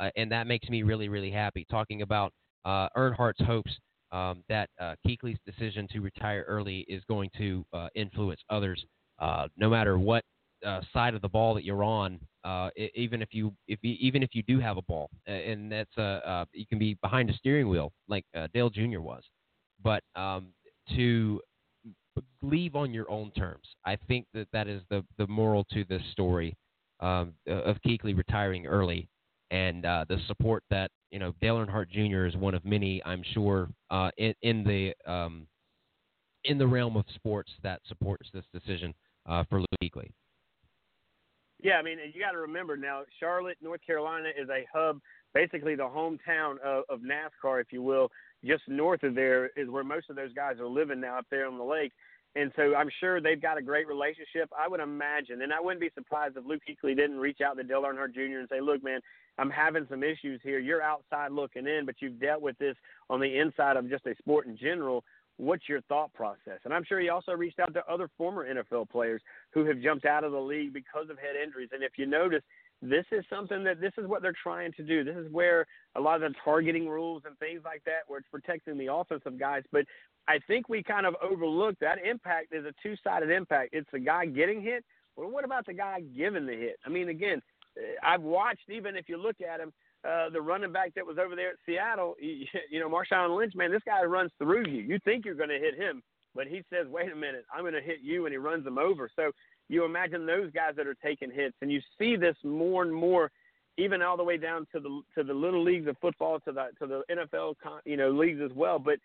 uh, and that makes me really, really happy. Talking about uh, Earnhardt's hopes um, that uh, Kuechly's decision to retire early is going to uh, influence others, uh, no matter what uh, side of the ball that you're on. Uh, even if you if you, even if you do have a ball, and that's uh, you can be behind a steering wheel like Dale Jr. was, but um, to leave on your own terms. I think that that is the the moral to this story um, of Kuechly retiring early, and uh, the support that you know Dale Earnhardt Jr. is one of many, I'm sure, uh, in, in the um, in the realm of sports that supports this decision uh, for Luke Kuechly. Yeah, I mean, you got to remember now, Charlotte, North Carolina is a hub, basically the hometown of, of NASCAR, if you will. Just north of there is where most of those guys are living now up there on the lake. And so I'm sure they've got a great relationship. I would imagine, and I wouldn't be surprised if Luke Kuechly didn't reach out to Dale Earnhardt Jr. and say, "Look, man, I'm having some issues here. You're outside looking in, but you've dealt with this on the inside of just a sport in general. What's your thought process?" And I'm sure he also reached out to other former NFL players who have jumped out of the league because of head injuries. And if you notice, this is something that this is what they're trying to do. This is where a lot of the targeting rules and things like that, where it's protecting the offensive guys. But I think we kind of overlook that impact is a two sided impact. It's the guy getting hit, but what about the guy giving the hit? I mean, again, I've watched even if you look at him, uh, the running back that was over there at Seattle, he, [LAUGHS] you know, Marshawn Lynch, man, this guy runs through you. You think you're going to hit him, but he says, "Wait a minute, I'm going to hit you," and he runs him over. So you imagine those guys that are taking hits, and you see this more and more, even all the way down to the to the little leagues of football, to the to the NFL, you know, leagues as well. But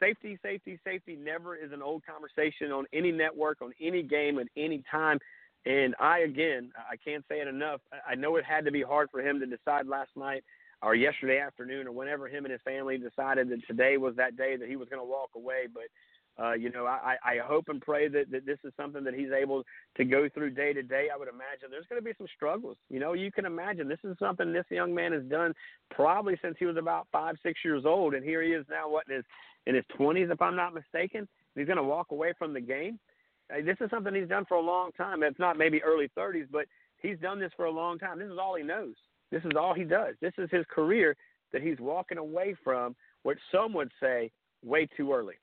safety, safety, safety never is an old conversation on any network, on any game, at any time. And I, again, I can't say it enough. I know it had to be hard for him to decide last night or yesterday afternoon or whenever him and his family decided that today was that day that he was going to walk away. But uh, you know, I, I hope and pray that, that this is something that he's able to go through day to day. I would imagine there's going to be some struggles. You know, you can imagine this is something this young man has done probably since he was about five, six years old, and here he is now, what in his in his 20s, if I'm not mistaken. He's going to walk away from the game. This is something he's done for a long time. It's not maybe early 30s, but he's done this for a long time. This is all he knows. This is all he does. This is his career that he's walking away from, which some would say way too early.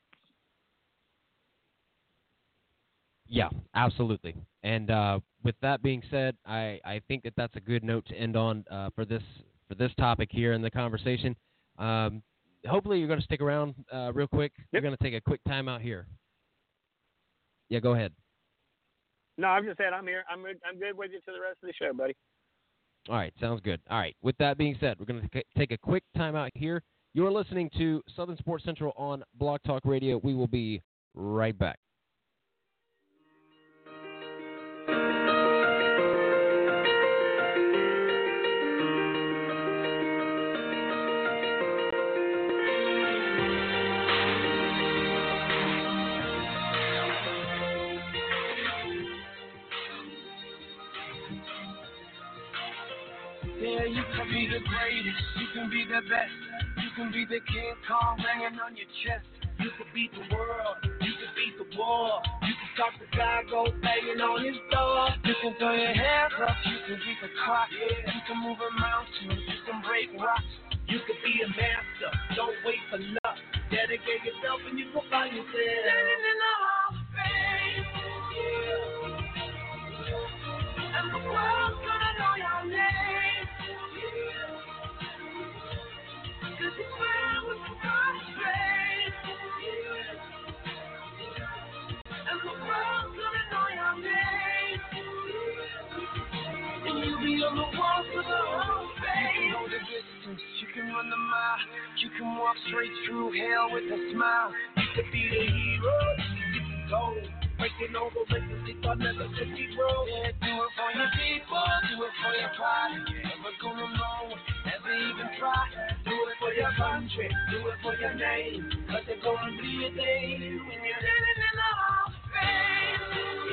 Yeah, absolutely. And uh, with that being said, I, I think that that's a good note to end on uh, for this for this topic here in the conversation. Um, hopefully, you're going to stick around uh, real quick. Yep. We're going to take a quick time out here. Yeah, go ahead. No, I'm just saying I'm here. I'm I'm good with you to the rest of the show, buddy. All right, sounds good. All right, with that being said, we're going to take a quick time out here. You're listening to Southern Sports Central on Blog Talk Radio. We will be right back. The greatest, you can be the best. You can be the King Kong banging on your chest. You can beat the world, you can beat the war. You can stop the guy go banging on his door. You can throw your hands up, you can beat the clock. You can move a mountain, you can break rocks. You can be a master, don't wait for luck. Dedicate yourself and you can find yourself. Standing in the You can know the distance, you can run the mile, you can walk straight through hell with a smile. You could be the hero, you can go. Breaking over records they thought never could be broke. Yeah, do it for your people, do it for your pride. Never gonna know never even try. Do it for your country, do it for your name. Cause there's gonna be a day when you're living in the hall of fame.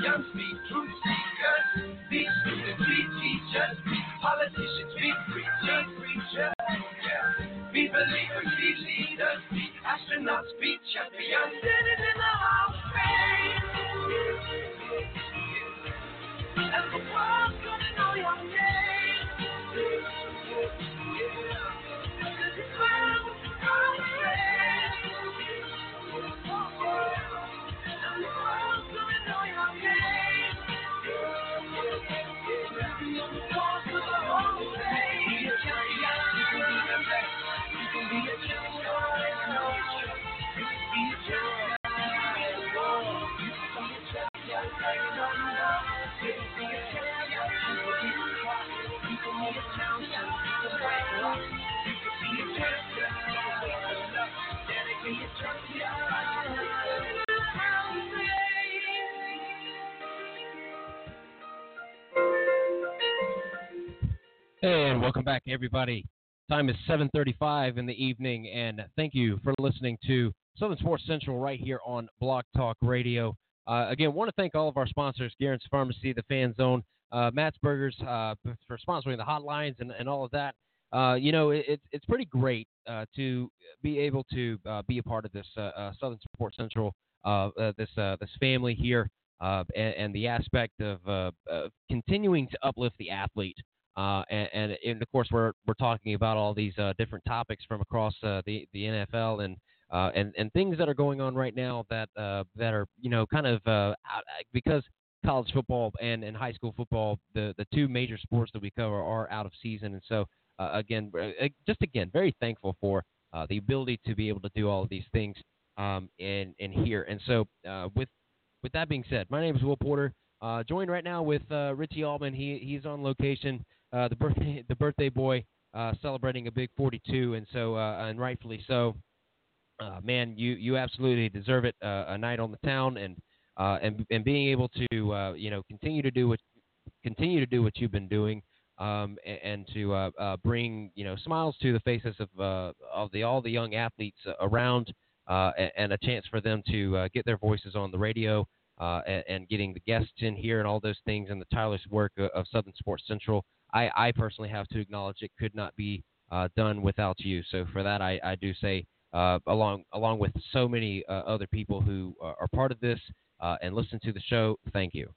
champions, be truth seekers. Everybody. Time is 7:35 in the evening, and thank you for listening to Southern Sports Central right here on Blog Talk Radio. Uh, again, want to thank all of our sponsors, Garrett's Pharmacy, the Fan Zone, uh, Matt's Burgers, uh, for sponsoring the hotlines and, and all of that. Uh, you know, it, it's pretty great uh, to be able to uh, be a part of this Southern Sports Central, this this family here, and, and, the aspect of continuing to uplift the athlete. Uh, and, and, of course, we're we're talking about all these uh, different topics from across uh, the the NFL and uh, and and things that are going on right now that uh, that are you know kind of because college football and, and high school football, the the two major sports that we cover are out of season, and so again, just again, very thankful for the ability to be able to do all of these things um, and and here. And so with with that being said, my name is Will Porter. joined right now with Richie Altman. He he's on location the birthday the birthday boy uh, celebrating a big 42, and so uh, and rightfully so. Uh, man, you you absolutely deserve it. Uh, a night on the town, and uh, and and being able to uh, you know continue to do what continue to do what you've been doing, um, and, and to uh, uh, bring you know smiles to the faces of uh, of the all the young athletes around, uh, and, and a chance for them to uh, get their voices on the radio. Uh, and, and getting the guests in here and all those things, and the tireless work of, of Southern Sports Central. I, I personally have to acknowledge it could not be uh, done without you. So for that, I, I do say, uh, along along with so many uh, other people who are part of this uh, and listen to the show, thank you.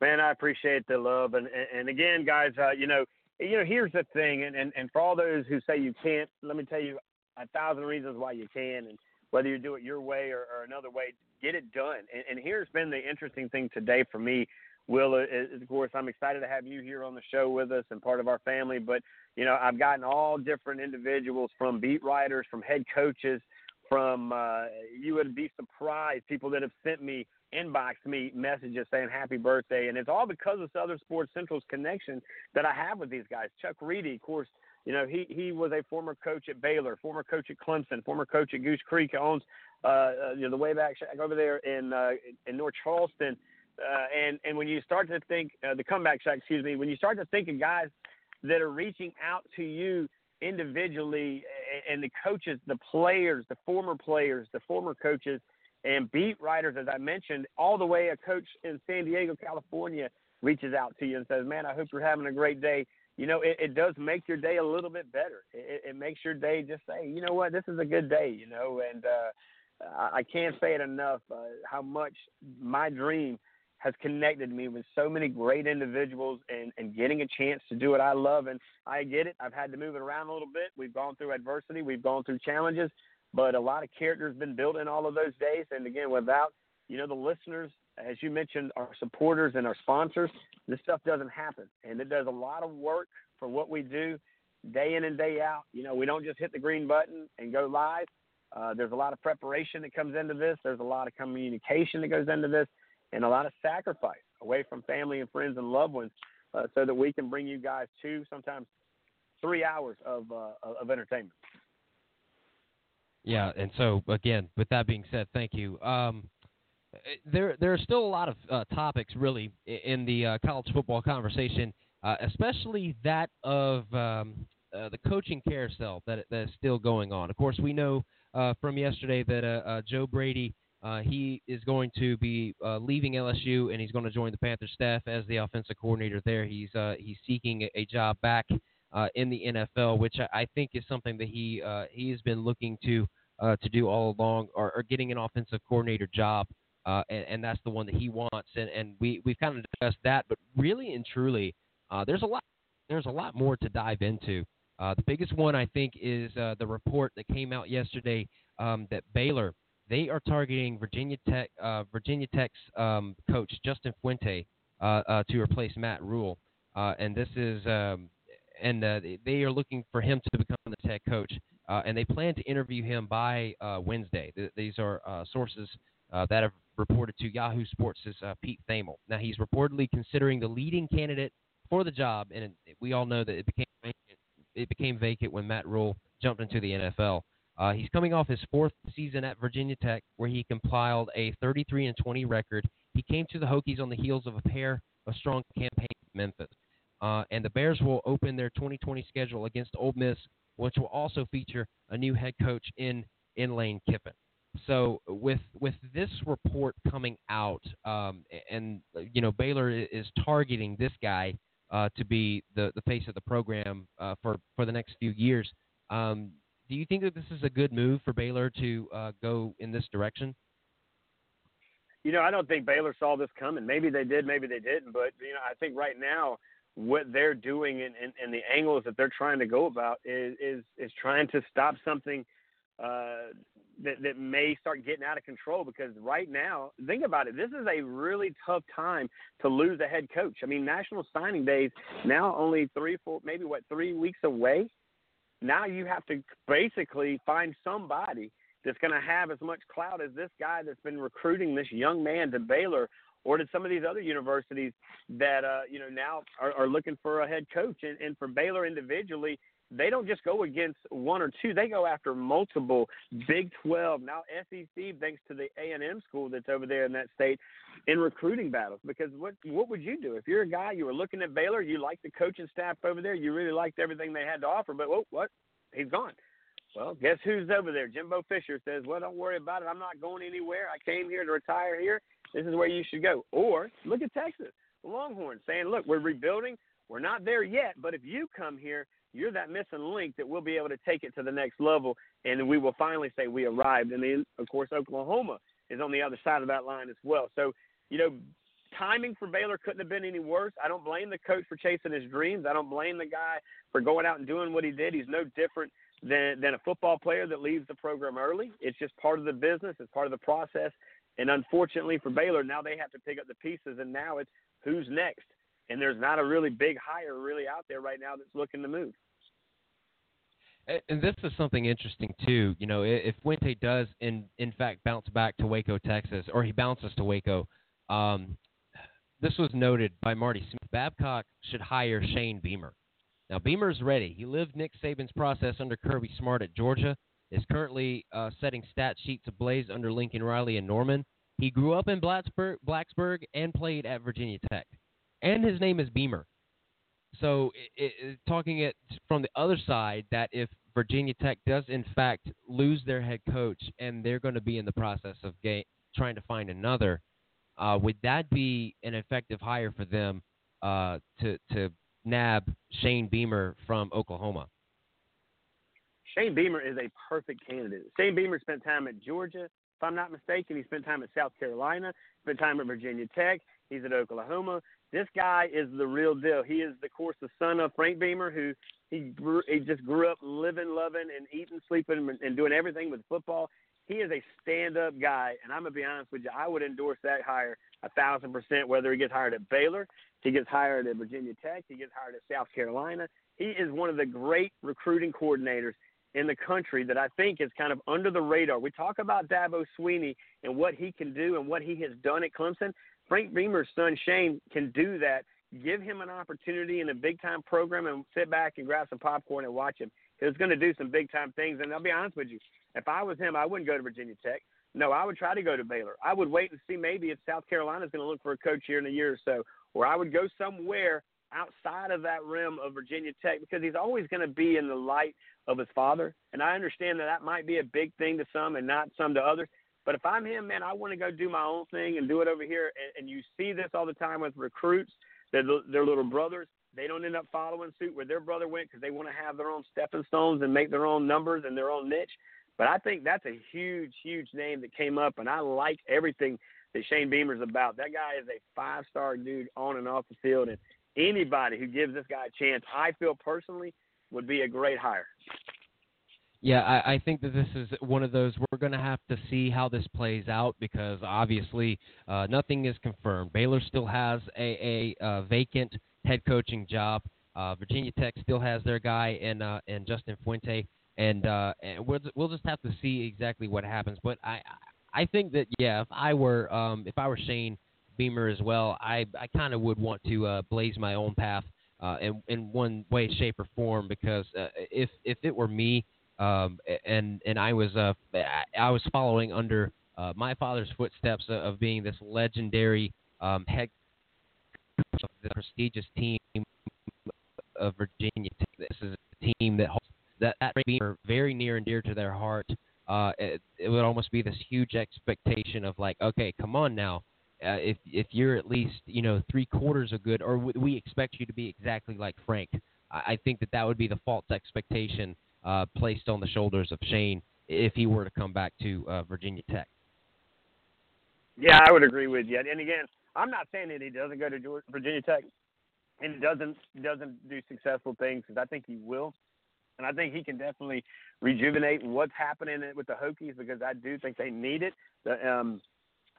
Man, I appreciate the love, and and, again, guys, uh, you know, you know, here's the thing, and, and and for all those who say you can't, let me tell you a thousand reasons why you can, and whether you do it your way or, or another way, get it done. And, and here's been the interesting thing today for me Will, of course, I'm excited to have you here on the show with us and part of our family. But, you know, I've gotten all different individuals from beat writers, from head coaches, from, uh, you would be surprised, people that have sent me, inbox me messages saying happy birthday. And it's all because of Southern Sports Central's connection that I have with these guys. Chuck Reedy, of course, you know, he, he was a former coach at Baylor, former coach at Clemson, former coach at Goose Creek, owns, uh, uh, you know, the way back over there in, uh, in North Charleston uh, and and when you start to think uh, the comeback shot, excuse me, when you start to think of guys that are reaching out to you individually, and the coaches, the players, the former players, the former coaches, and beat writers, as I mentioned, all the way a coach in San Diego, California, reaches out to you and says, "Man, I hope you're having a great day." You know, it, it does make your day a little bit better. It, it makes your day just say, "You know what, this is a good day." You know, and uh, I can't say it enough uh, how much my dream has connected me with so many great individuals and, and getting a chance to do what I love. And I get it. I've had to move it around a little bit. We've gone through adversity, we've gone through challenges, but a lot of character has been built in all of those days. And again, without, you know, the listeners, as you mentioned, our supporters and our sponsors, this stuff doesn't happen. And it does a lot of work for what we do day in and day out. You know, we don't just hit the green button and go live. Uh, there's a lot of preparation that comes into this. There's a lot of communication that goes into this and a lot of sacrifice away from family and friends and loved ones uh, so that we can bring you guys two, sometimes three hours of, uh, of entertainment. Yeah, and so again, with that being said, thank you. Um, there, there are still a lot of uh, topics really in the uh, college football conversation, uh, especially that of um, uh, the coaching carousel that that is still going on. Of course, we know from yesterday that Joe Brady uh, he is going to be uh, leaving LSU and he's going to join the Panthers staff as the offensive coordinator there. He's uh, he's seeking a, job back uh, in the NFL, which I, I, think is something that he uh, he has been looking to uh, to do all along, or, or, getting an offensive coordinator job, and, and, that's the one that he wants. And, and we we've kind of discussed that, but really and truly, there's a lot there's a lot more to dive into. the biggest one I think is the report that came out yesterday um, that Baylor they are targeting Virginia Tech, uh, Virginia Tech's um, coach Justin Fuente uh, uh, to replace Matt Rhule, uh, and this is um, and uh, they are looking for him to become the Tech coach, and they plan to interview him by Wednesday. Th- these are sources that have reported to Yahoo Sports' Pete Thamel. Now he's reportedly considering the leading candidate for the job, and we all know that it became it became vacant when Matt Rhule jumped into the NFL. Uh, he's coming off his fourth season at Virginia Tech, where he compiled a 33 and 20 record. He came to the Hokies on the heels of a pair of strong campaigns Memphis. uh, and the Bears will open their 2020 schedule against Ole Miss, which will also feature a new head coach in in Lane Kiffin. So with with this report coming out, um, and you know Baylor is targeting this guy uh, to be the, the face of the program uh, for for the next few years. Um, do you think that this is a good move for Baylor to uh, go in this direction? You know, I don't think Baylor saw this coming. Maybe they did, maybe they didn't. But you know, I think right now what they're doing and, and, and the angles that they're trying to go about is is, is trying to stop something uh, that that may start getting out of control. Because right now, think about it. This is a really tough time to lose a head coach. I mean, National Signing Days now only three, four, maybe what three weeks away. Now you have to basically find somebody that's going to have as much clout as this guy that's been recruiting this young man to Baylor or to some of these other universities that uh, you know now are, are looking for a head coach. And, and for Baylor individually, they don't just go against one or two; they go after multiple Big 12, now SEC, thanks to the A and M school that's over there in that state, in recruiting battles. Because what what would you do if you're a guy you were looking at Baylor, you liked the coaching staff over there, you really liked everything they had to offer, but oh, what? He's gone. Well, guess who's over there? Jimbo Fisher says, "Well, don't worry about it. I'm not going anywhere. I came here to retire here. This is where you should go." Or look at Texas, the Longhorns saying, "Look, we're rebuilding. We're not there yet, but if you come here, you're that missing link that we'll be able to take it to the next level, and we will finally say we arrived." And then, of course, Oklahoma is on the other side of that line as well. So, you know, timing for Baylor couldn't have been any worse. I don't blame the coach for chasing his dreams. I don't blame the guy for going out and doing what he did. He's no different than than a football player that leaves the program early. It's just part of the business. It's part of the process. And unfortunately for Baylor, now they have to pick up the pieces, and now it's who's next. And there's not a really big hire really out there right now that's looking to move. And this is something interesting too. You know, if Fuente does in in fact bounce back to Waco, Texas, or he bounces to Waco, um, this was noted by Marty Smith. Babcock should hire Shane Beamer. Now, Beamer's ready. He lived Nick Saban's process under Kirby Smart at Georgia, is currently uh, setting stat sheets ablaze under Lincoln Riley and Norman. He grew up in Blacksburg, Blacksburg and played at Virginia Tech. And his name is Beamer. So, it, it, talking it from the other side, that if Virginia Tech does in fact lose their head coach and they're going to be in the process of ga- trying to find another, uh, would that be an effective hire for them uh, to to nab Shane Beamer from Oklahoma? Shane Beamer is a perfect candidate. Shane Beamer spent time at Georgia, if I'm not mistaken. He spent time at South Carolina, spent time at Virginia Tech. He's at Oklahoma. This guy is the real deal. He is, of course, the son of Frank Beamer, who he grew, he just grew up living, loving, and eating, sleeping, and doing everything with football. He is a stand-up guy, and I'm gonna be honest with you. I would endorse that hire a thousand percent. Whether he gets hired at Baylor, he gets hired at Virginia Tech. He gets hired at South Carolina. He is one of the great recruiting coordinators in the country that I think is kind of under the radar. We talk about Dabo Swinney and what he can do and what he has done at Clemson. Frank Beamer's son Shane can do that. Give him an opportunity in a big time program and sit back and grab some popcorn and watch him. He's going to do some big time things. And I'll be honest with you, if I was him, I wouldn't go to Virginia Tech. No, I would try to go to Baylor. I would wait and see maybe if South Carolina is going to look for a coach here in a year or so, or I would go somewhere outside of that rim of Virginia Tech because he's always going to be in the light of his father. And I understand that that might be a big thing to some and not some to others. But if I'm him, man, I want to go do my own thing and do it over here. And, and you see this all the time with recruits. Their, their little brothers, they don't end up following suit where their brother went because they want to have their own stepping stones and make their own numbers and their own niche. But I think that's a huge, huge name that came up, and I like everything that Shane Beamer's about. That guy is a five star dude on and off the field, and anybody who gives this guy a chance, I feel personally, would be a great hire. Yeah, I, I think that this is one of those we're going to have to see how this plays out because obviously uh, nothing is confirmed. Baylor still has a, a, a vacant head coaching job. Uh, Virginia Tech still has their guy in uh, in Justin Fuente and uh, and we'll we'll just have to see exactly what happens. But I I think that yeah, if I were um, if I were Shane Beamer as well, I I kind of would want to uh, blaze my own path uh, in in one way, shape, or form because uh, if if it were me um, and and I was uh I was following under uh, my father's footsteps of being this legendary um, head of the prestigious team of Virginia This is a team that holds that that are very near and dear to their heart. Uh, it, it would almost be this huge expectation of like, okay, come on now. Uh, if if you're at least you know three quarters of good, or we expect you to be exactly like Frank. I, I think that that would be the false expectation uh, placed on the shoulders of Shane if he were to come back to uh, Virginia Tech. Yeah, I would agree with you. And again, I'm not saying that he doesn't go to Georgia, Virginia Tech and doesn't doesn't do successful things because I think he will, and I think he can definitely rejuvenate what's happening with the Hokies because I do think they need it. The um,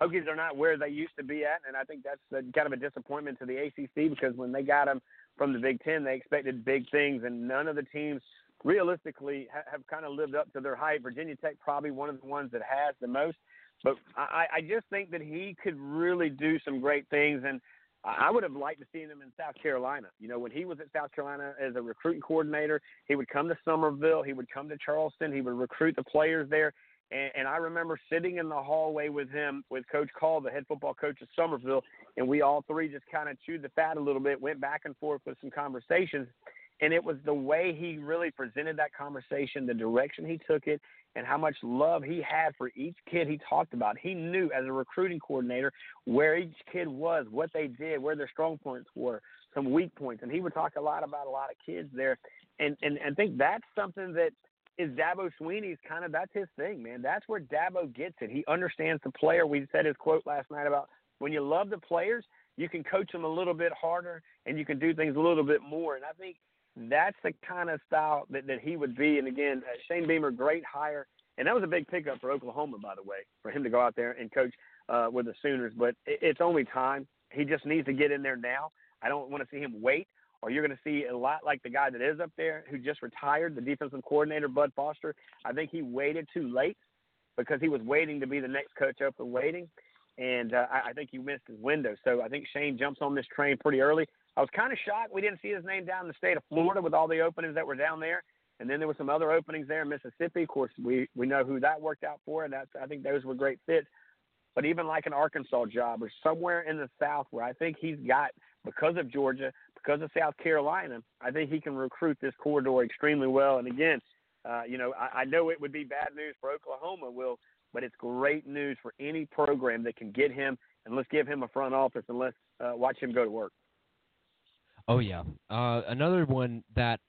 Hokies are not where they used to be at, and I think that's a, kind of a disappointment to the ACC because when they got them from the Big Ten, they expected big things, and none of the teams realistically ha- have kind of lived up to their hype. Virginia Tech probably one of the ones that has the most, but I, I just think that he could really do some great things, and I would have liked to see him in South Carolina. You know, when he was at South Carolina as a recruiting coordinator, he would come to Summerville, he would come to Charleston, he would recruit the players there. And, and I remember sitting in the hallway with him, with Coach Call, the head football coach of Summerville, and we all three just kind of chewed the fat a little bit, went back and forth with some conversations. And it was the way he really presented that conversation, the direction he took it, and how much love he had for each kid he talked about. He knew as a recruiting coordinator where each kid was, what they did, where their strong points were, some weak points. And he would talk a lot about a lot of kids there. And and, and I think that's something that is Dabo Swinney's kind of that's his thing, man. That's where Dabo gets it. He understands the player. We said his quote last night about when you love the players, you can coach them a little bit harder and you can do things a little bit more. And I think that's the kind of style that, that he would be. And again, uh, Shane Beamer, great hire. And that was a big pickup for Oklahoma, by the way, for him to go out there and coach uh, with the Sooners. But it, it's only time. He just needs to get in there now. I don't want to see him wait or you're going to see a lot like the guy that is up there who just retired, the defensive coordinator, Bud Foster. I think he waited too late because he was waiting to be the next coach up and waiting. And uh, I, I think he missed his window. So I think Shane jumps on this train pretty early. I was kind of shocked we didn't see his name down in the state of Florida with all the openings that were down there. And then there were some other openings there in Mississippi. Of course, we, we know who that worked out for, and that's I think those were great fits. But even like an Arkansas job or somewhere in the South where I think he's got because of Georgia, because of South Carolina, I think he can recruit this corridor extremely well. And again, uh, you know, I, I know it would be bad news for Oklahoma, Will, but it's great news for any program that can get him. And let's give him a front office and let's uh, watch him go to work. Oh yeah, uh, another one that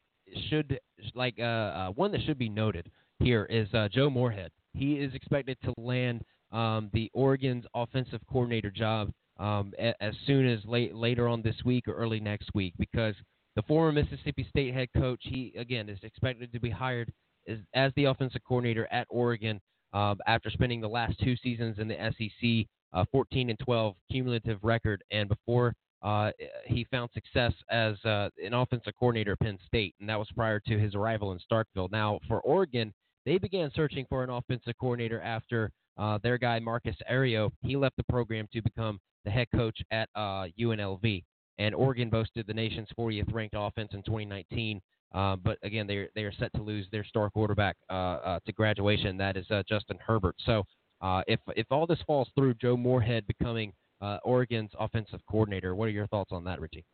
should like uh, uh, one that should be noted here is uh, Joe Moorhead. He is expected to land um, the Oregon's offensive coordinator job um, a, as soon as late later on this week or early next week because the former Mississippi State head coach he again is expected to be hired as, as the offensive coordinator at Oregon um, after spending the last two seasons in the SEC, uh, 14 and 12 cumulative record, and before uh, he found success as uh, an offensive coordinator at Penn State, and that was prior to his arrival in Starkville. Now for Oregon, they began searching for an offensive coordinator after uh, their guy Marcus Arroyo he left the program to become the head coach at uh, UNLV. And Oregon boasted the nation's 40th ranked offense in 2019. Uh, but again, they they are set to lose their star quarterback uh, uh, to graduation. That is uh, Justin Herbert. So uh, if if all this falls through, Joe Moorhead becoming Uh, Oregon's offensive coordinator. What are your thoughts on that, Richie?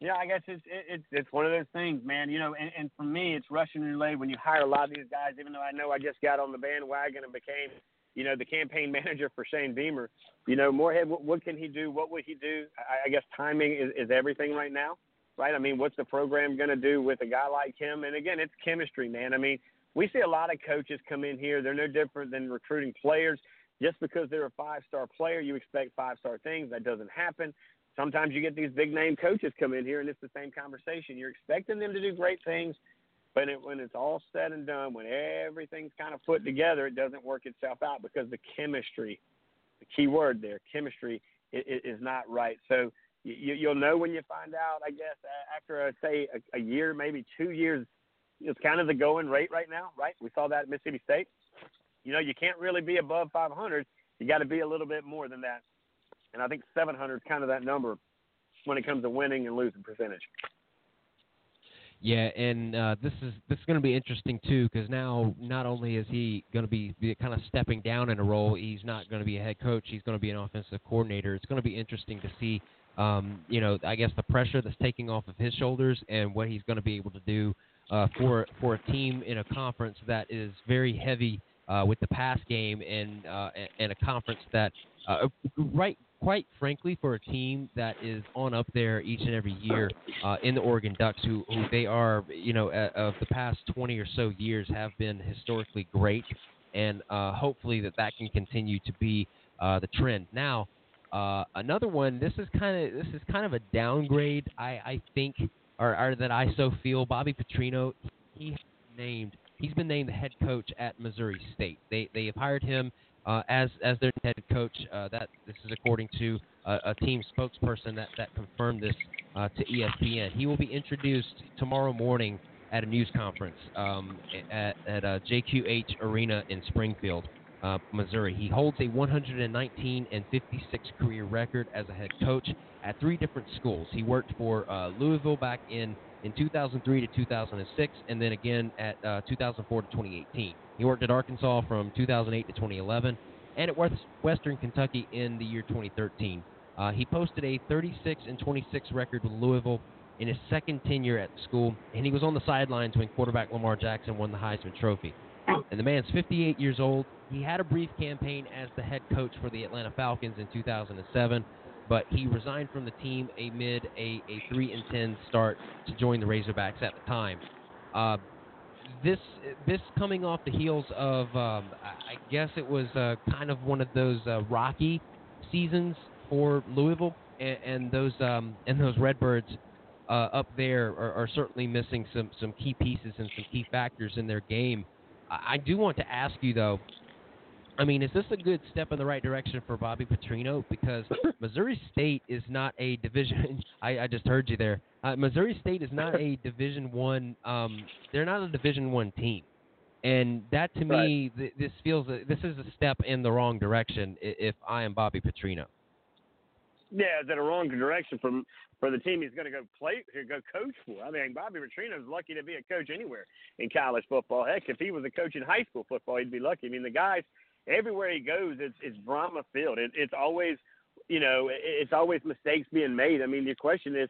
Yeah, I guess it's it's it's one of those things, man. You know, and, and for me, it's Russian roulette when you hire a lot of these guys. Even though I know I just got on the bandwagon and became you know, the campaign [LAUGHS] manager for Shane Beamer. You know, Moorhead, what, what can he do? What would he do? I, I guess timing is, is everything right now, right? I mean, what's the program going to do with a guy like him? And again, it's chemistry, man. I mean, we see a lot of coaches come in here. They're no different than recruiting players. Just because they're a five star player, you expect five star things. That doesn't happen. Sometimes you get these big name coaches come in here, and it's the same conversation. You're expecting them to do great things but it, when it's all said and done, when everything's kind of put together, it doesn't work itself out because the chemistry, the key word there, chemistry, is, is not right. So you, you'll know when you find out, I guess, after, uh, say, a, a year, maybe two years. It's kind of the going rate right now, right? We saw that at Mississippi State. You know, you can't really be above 500. You got to be a little bit more than that. And I think 700 is kind of that number when it comes to winning and losing percentage. Yeah, and uh, this is this is going to be interesting too because now not only is he going to be, be kind of stepping down in a role, he's not going to be a head coach. He's going to be an offensive coordinator. It's going to be interesting to see, um, you know, I guess the pressure that's taking off of his shoulders and what he's going to be able to do uh, for for a team in a conference that is very heavy uh, with the pass game and uh, and a conference that uh, right quite frankly, for a team that is on up there each and every year uh, in the Oregon Ducks, who, who they are, you know, of the past 20 or so years have been historically great, and uh, hopefully that that can continue to be uh, the trend. Now, another one. This is kind of this is kind of a downgrade, I, I think, or, or that I so feel. Bobby Petrino, he named. He's been named the head coach at Missouri State. They they have hired him uh, as as their head coach. Uh, that this is according to a, a team spokesperson that that confirmed this uh, to ESPN. He will be introduced tomorrow morning at a news conference um, at, at uh, JQH Arena in Springfield, uh, Missouri. He holds a 119 and 56 career record as a head coach at three different schools. He worked for uh, Louisville back in in 2003 to 2006, and then again at 2004 to 2018. He worked at Arkansas from 2008 to 2011 and at Western Kentucky in the year 2013. Uh, he posted a 36 and 26 record with Louisville in his second tenure at the school, and he was on the sidelines when quarterback Lamar Jackson won the Heisman Trophy. And the man's 58 years old. He had a brief campaign as the head coach for the Atlanta Falcons in 2007, but he resigned from the team amid a, a 3 and 10 start to join the Razorbacks at the time. Uh, this this coming off the heels of um, I guess it was uh, kind of one of those uh, rocky seasons for Louisville, and, and those um, and those Redbirds uh, up there are, are, certainly missing some some key pieces and some key factors in their game. I, I do want to ask you though. I mean, is this a good step in the right direction for Bobby Petrino? Because [COUGHS] Missouri State is not a division. [LAUGHS] I, I just heard you there. Uh, Missouri State is not a [LAUGHS] Division One. Um, they're not a Division One team, and that to right. me, th- this feels a, this is a step in the wrong direction. If I am Bobby Petrino. Yeah, it's in a wrong direction from for the team he's going to go play, to go coach for. I mean, Bobby Petrino's lucky to be a coach anywhere in college football. Heck, if he was a coach in high school football, he'd be lucky. I mean, the guys everywhere he goes, it's it's drama filled. It, it's always, you know, it's always mistakes being made. I mean, the question is,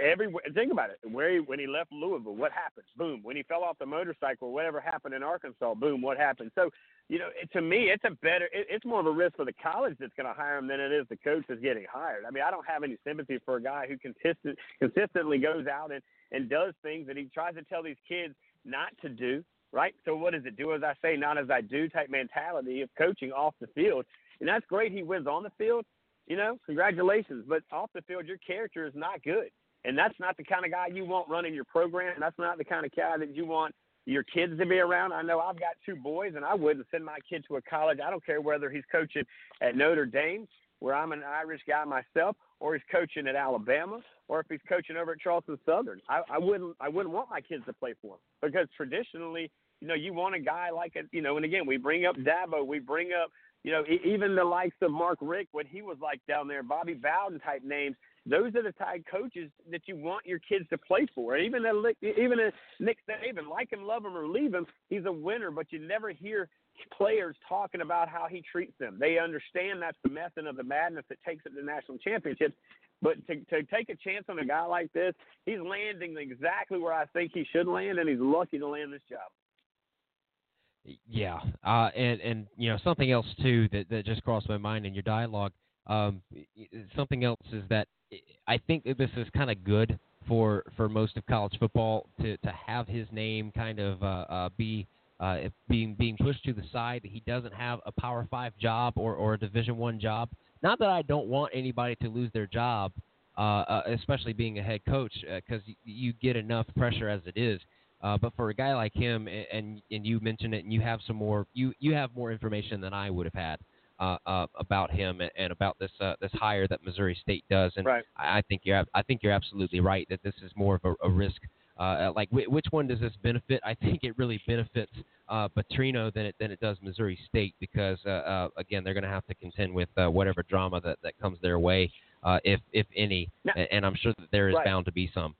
every think about it. Where he, when he left Louisville, what happened? Boom. When he fell off the motorcycle, whatever happened in Arkansas, boom. What happened? So, you know, it, to me, it's a better. It, it's more of a risk for the college that's going to hire him than it is the coach that's getting hired. I mean, I don't have any sympathy for a guy who consistent consistently goes out and and does things that he tries to tell these kids not to do. Right. So what does it do as I say, not as I do type mentality of coaching off the field, and that's great. He wins on the field. You know, congratulations. But off the field, your character is not good. And that's not the kind of guy you want running your program. And that's not the kind of guy that you want your kids to be around. I know I've got two boys, and I wouldn't send my kid to a college. I don't care whether he's coaching at Notre Dame, where I'm an Irish guy myself, or he's coaching at Alabama, or if he's coaching over at Charleston Southern. I, I wouldn't. I wouldn't want my kids to play for him because traditionally, you know, you want a guy like a, you know, and again, we bring up Dabo, we bring up, you know, even the likes of Mark Richt when he was like down there, Bobby Bowden type names those are the type coaches that you want your kids to play for. Even a, even a Nick Saban, like him, love him, or leave him, he's a winner. But you never hear players talking about how he treats them. They understand that's the method of the madness that takes it to national championships. But to, to take a chance on a guy like this, he's landing exactly where I think he should land, and he's lucky to land this job. Yeah, uh, and and you know something else too that that just crossed my mind in your dialogue. Um, something else is that I think that this is kind of good for for most of college football to to have his name kind of uh, uh, be uh, being being pushed to the side he doesn't have a Power Five job or or a Division One job. Not that I don't want anybody to lose their job, uh, uh, especially being a head coach, because uh, you, you get enough pressure as it is. Uh, but for a guy like him, and and you mentioned it, and you have some more, you you have more information than I would have had uh, uh, about him and, and about this uh, this hire that Missouri State does. And right. I, I think you're I think you're absolutely right that this is more of a, a risk. Uh, like w- which one does this benefit? I think it really benefits uh, Petrino than it than it does Missouri State because uh, uh, again they're going to have to contend with uh, whatever drama that, that comes their way, uh, if if any, now, and I'm sure that there is right. bound to be some.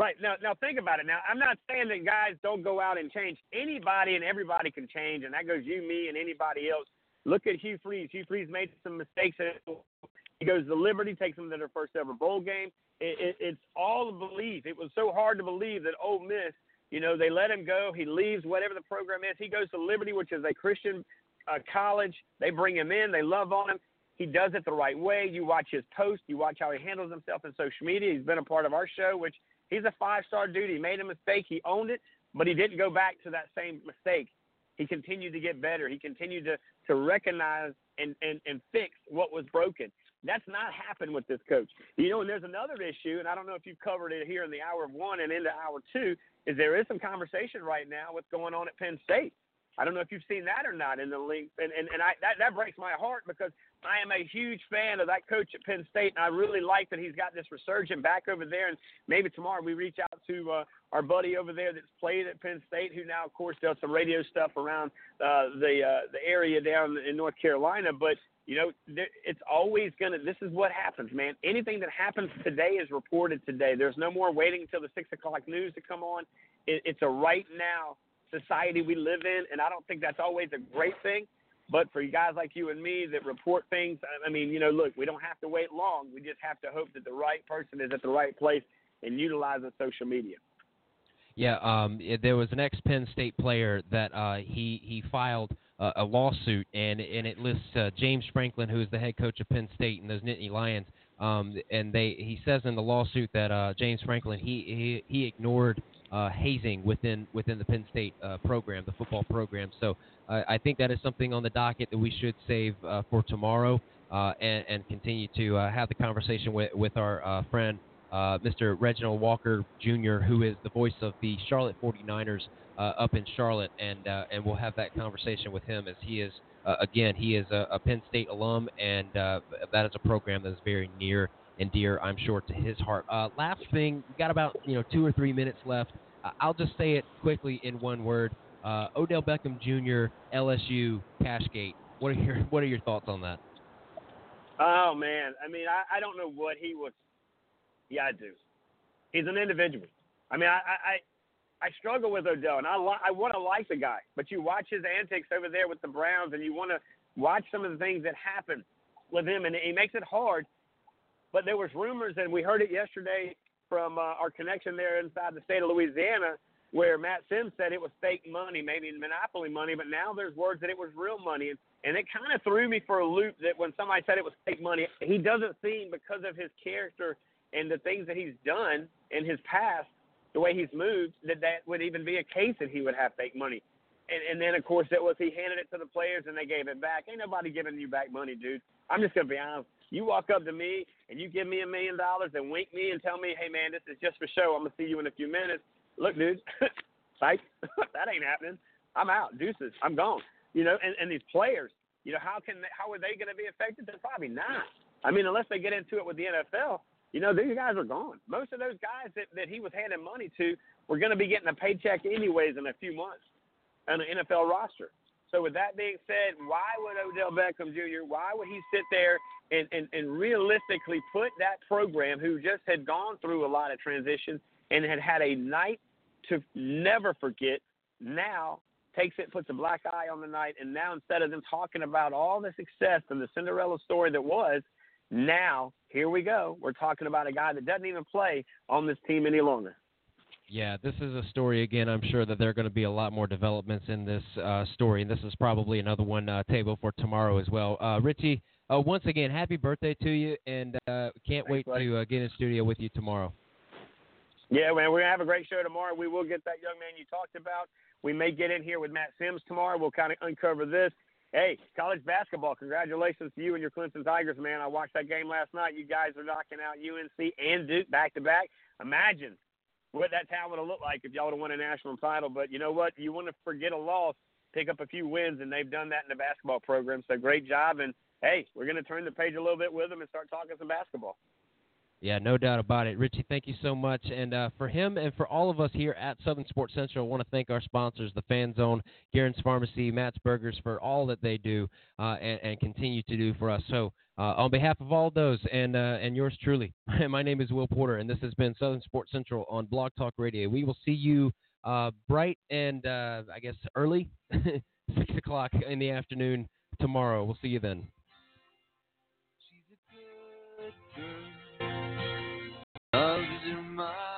Right now, now think about it. Now, I'm not saying that guys don't go out and change. Anybody and everybody can change, and that goes you, me, and anybody else. Look at Hugh Freeze. Hugh Freeze made some mistakes. He goes to Liberty, takes them to their first ever bowl game. It, it, it's all belief. It was so hard to believe that Ole Miss, you know, they let him go. He leaves whatever the program is. He goes to Liberty, which is a Christian uh, college. They bring him in. They love on him. He does it the right way. You watch his post. You watch how he handles himself in social media. He's been a part of our show, which – He's a five star dude. He made a mistake. He owned it, but he didn't go back to that same mistake. He continued to get better. He continued to, to recognize and, and, and fix what was broken. That's not happened with this coach. You know, and there's another issue, and I don't know if you've covered it here in the hour of one and into hour two, is there is some conversation right now what's going on at Penn State. I don't know if you've seen that or not in the link, and and, and I that, that breaks my heart because I am a huge fan of that coach at Penn State, and I really like that he's got this resurgent back over there. And maybe tomorrow we reach out to uh, our buddy over there that's played at Penn State, who now, of course, does some radio stuff around uh, the uh, the area down in North Carolina. But you know, there, it's always gonna. This is what happens, man. Anything that happens today is reported today. There's no more waiting until the six o'clock news to come on. It, it's a right now society we live in, and I don't think that's always a great thing. But for you guys like you and me that report things, I mean, you know, look, we don't have to wait long. We just have to hope that the right person is at the right place and utilizing social media. Yeah, um, there was an ex Penn State player that uh, he he filed a lawsuit, and and it lists uh, James Franklin, who is the head coach of Penn State and those Nittany Lions. Um, and they he says in the lawsuit that uh, James Franklin he he, he ignored uh, hazing within within the Penn State uh, program, the football program. So uh, I think that is something on the docket that we should save uh, for tomorrow uh, and, and, continue to uh, have the conversation with with our friend Mr. Reginald Walker Jr., who is the voice of the Charlotte 49ers up in Charlotte, and and we'll have that conversation with him as he is. again, he is a, a, Penn State alum, and that is a program that is very near and dear, I'm sure, to his heart. Uh, last thing, we got about you know two or three minutes left. Uh, I'll just say it quickly in one word: uh, Odell Beckham Jr. LSU Cashgate. What are your [LAUGHS] What are your thoughts on that? Oh man, I mean, I, I don't know what he was. Yeah, I do. He's an individual. I mean, I I, I struggle with Odell, and I li- I want to like the guy, but you watch his antics over there with the Browns, and you want to watch some of the things that happen with him, and he makes it hard but there was rumors, and we heard it yesterday from uh, our connection there inside the state of Louisiana, where Matt Simms said it was fake money, maybe monopoly money, but now there's words that it was real money. And, and it kind of threw me for a loop that when somebody said it was fake money, he doesn't seem, because of his character and the things that he's done in his past, the way he's moved, that that would even be a case that he would have fake money. And, and then, of course, it was he handed it to the players and they gave it back. Ain't nobody giving you back money, dude. I'm just to be honest. You walk up to me and you give me a million dollars and wink me and tell me, hey, man, this is just for show. I'm to see you in a few minutes. Look, dude, [LAUGHS] psych, [LAUGHS] that ain't happening. I'm out. Deuces. I'm gone. You know, and, and these players, you know, how can they, how are they going to be affected? They're probably not. I mean, unless they get into it with the NFL, you know, these guys are gone. Most of those guys that, that he was handing money to were going to be getting a paycheck anyways in a few months on an NFL roster. So with that being said, why would Odell Beckham Jr. Why would he sit there and, and, and realistically put that program, who just had gone through a lot of transition and had had a night to never forget, now takes it, puts a black eye on the night, and now instead of them talking about all the success and the Cinderella story that was, now here we go. We're talking about a guy that doesn't even play on this team any longer. Yeah, this is a story again. I'm sure that there are going to be a lot more developments in this uh, story, and this is probably another one uh, table for tomorrow as well. Uh, Richie, uh, once again, happy birthday to you, and uh, can't Thanks, wait buddy. to uh, get in studio with you tomorrow. Yeah, man, we're gonna have a great show tomorrow. We will get that young man you talked about. We may get in here with Matt Sims tomorrow. We'll kind of uncover this. Hey, college basketball! Congratulations to you and your Clemson Tigers, man. I watched that game last night. You guys are knocking out UNC and Duke back to back. Imagine what that town would have looked like if y'all would have won a national title. But you know what? You want to forget a loss, pick up a few wins, and they've done that in the basketball program. So great job. And hey, we're going to turn the page a little bit with them and start talking some basketball. Yeah, no doubt about it. Richie, thank you so much. And uh, for him and for all of us here at Southern Sports Central, I want to thank our sponsors, the Fan Zone, Garen's Pharmacy, Matt's Burgers, for all that they do uh, and, and, continue to do for us. So, uh, on behalf of all those and uh, and yours truly, [LAUGHS] my name is Will Porter, and this has been Southern Sports Central on Blog Talk Radio. We will see you uh, bright and uh, I guess early, [LAUGHS] six o'clock in the afternoon tomorrow. We'll see you then. Love's in my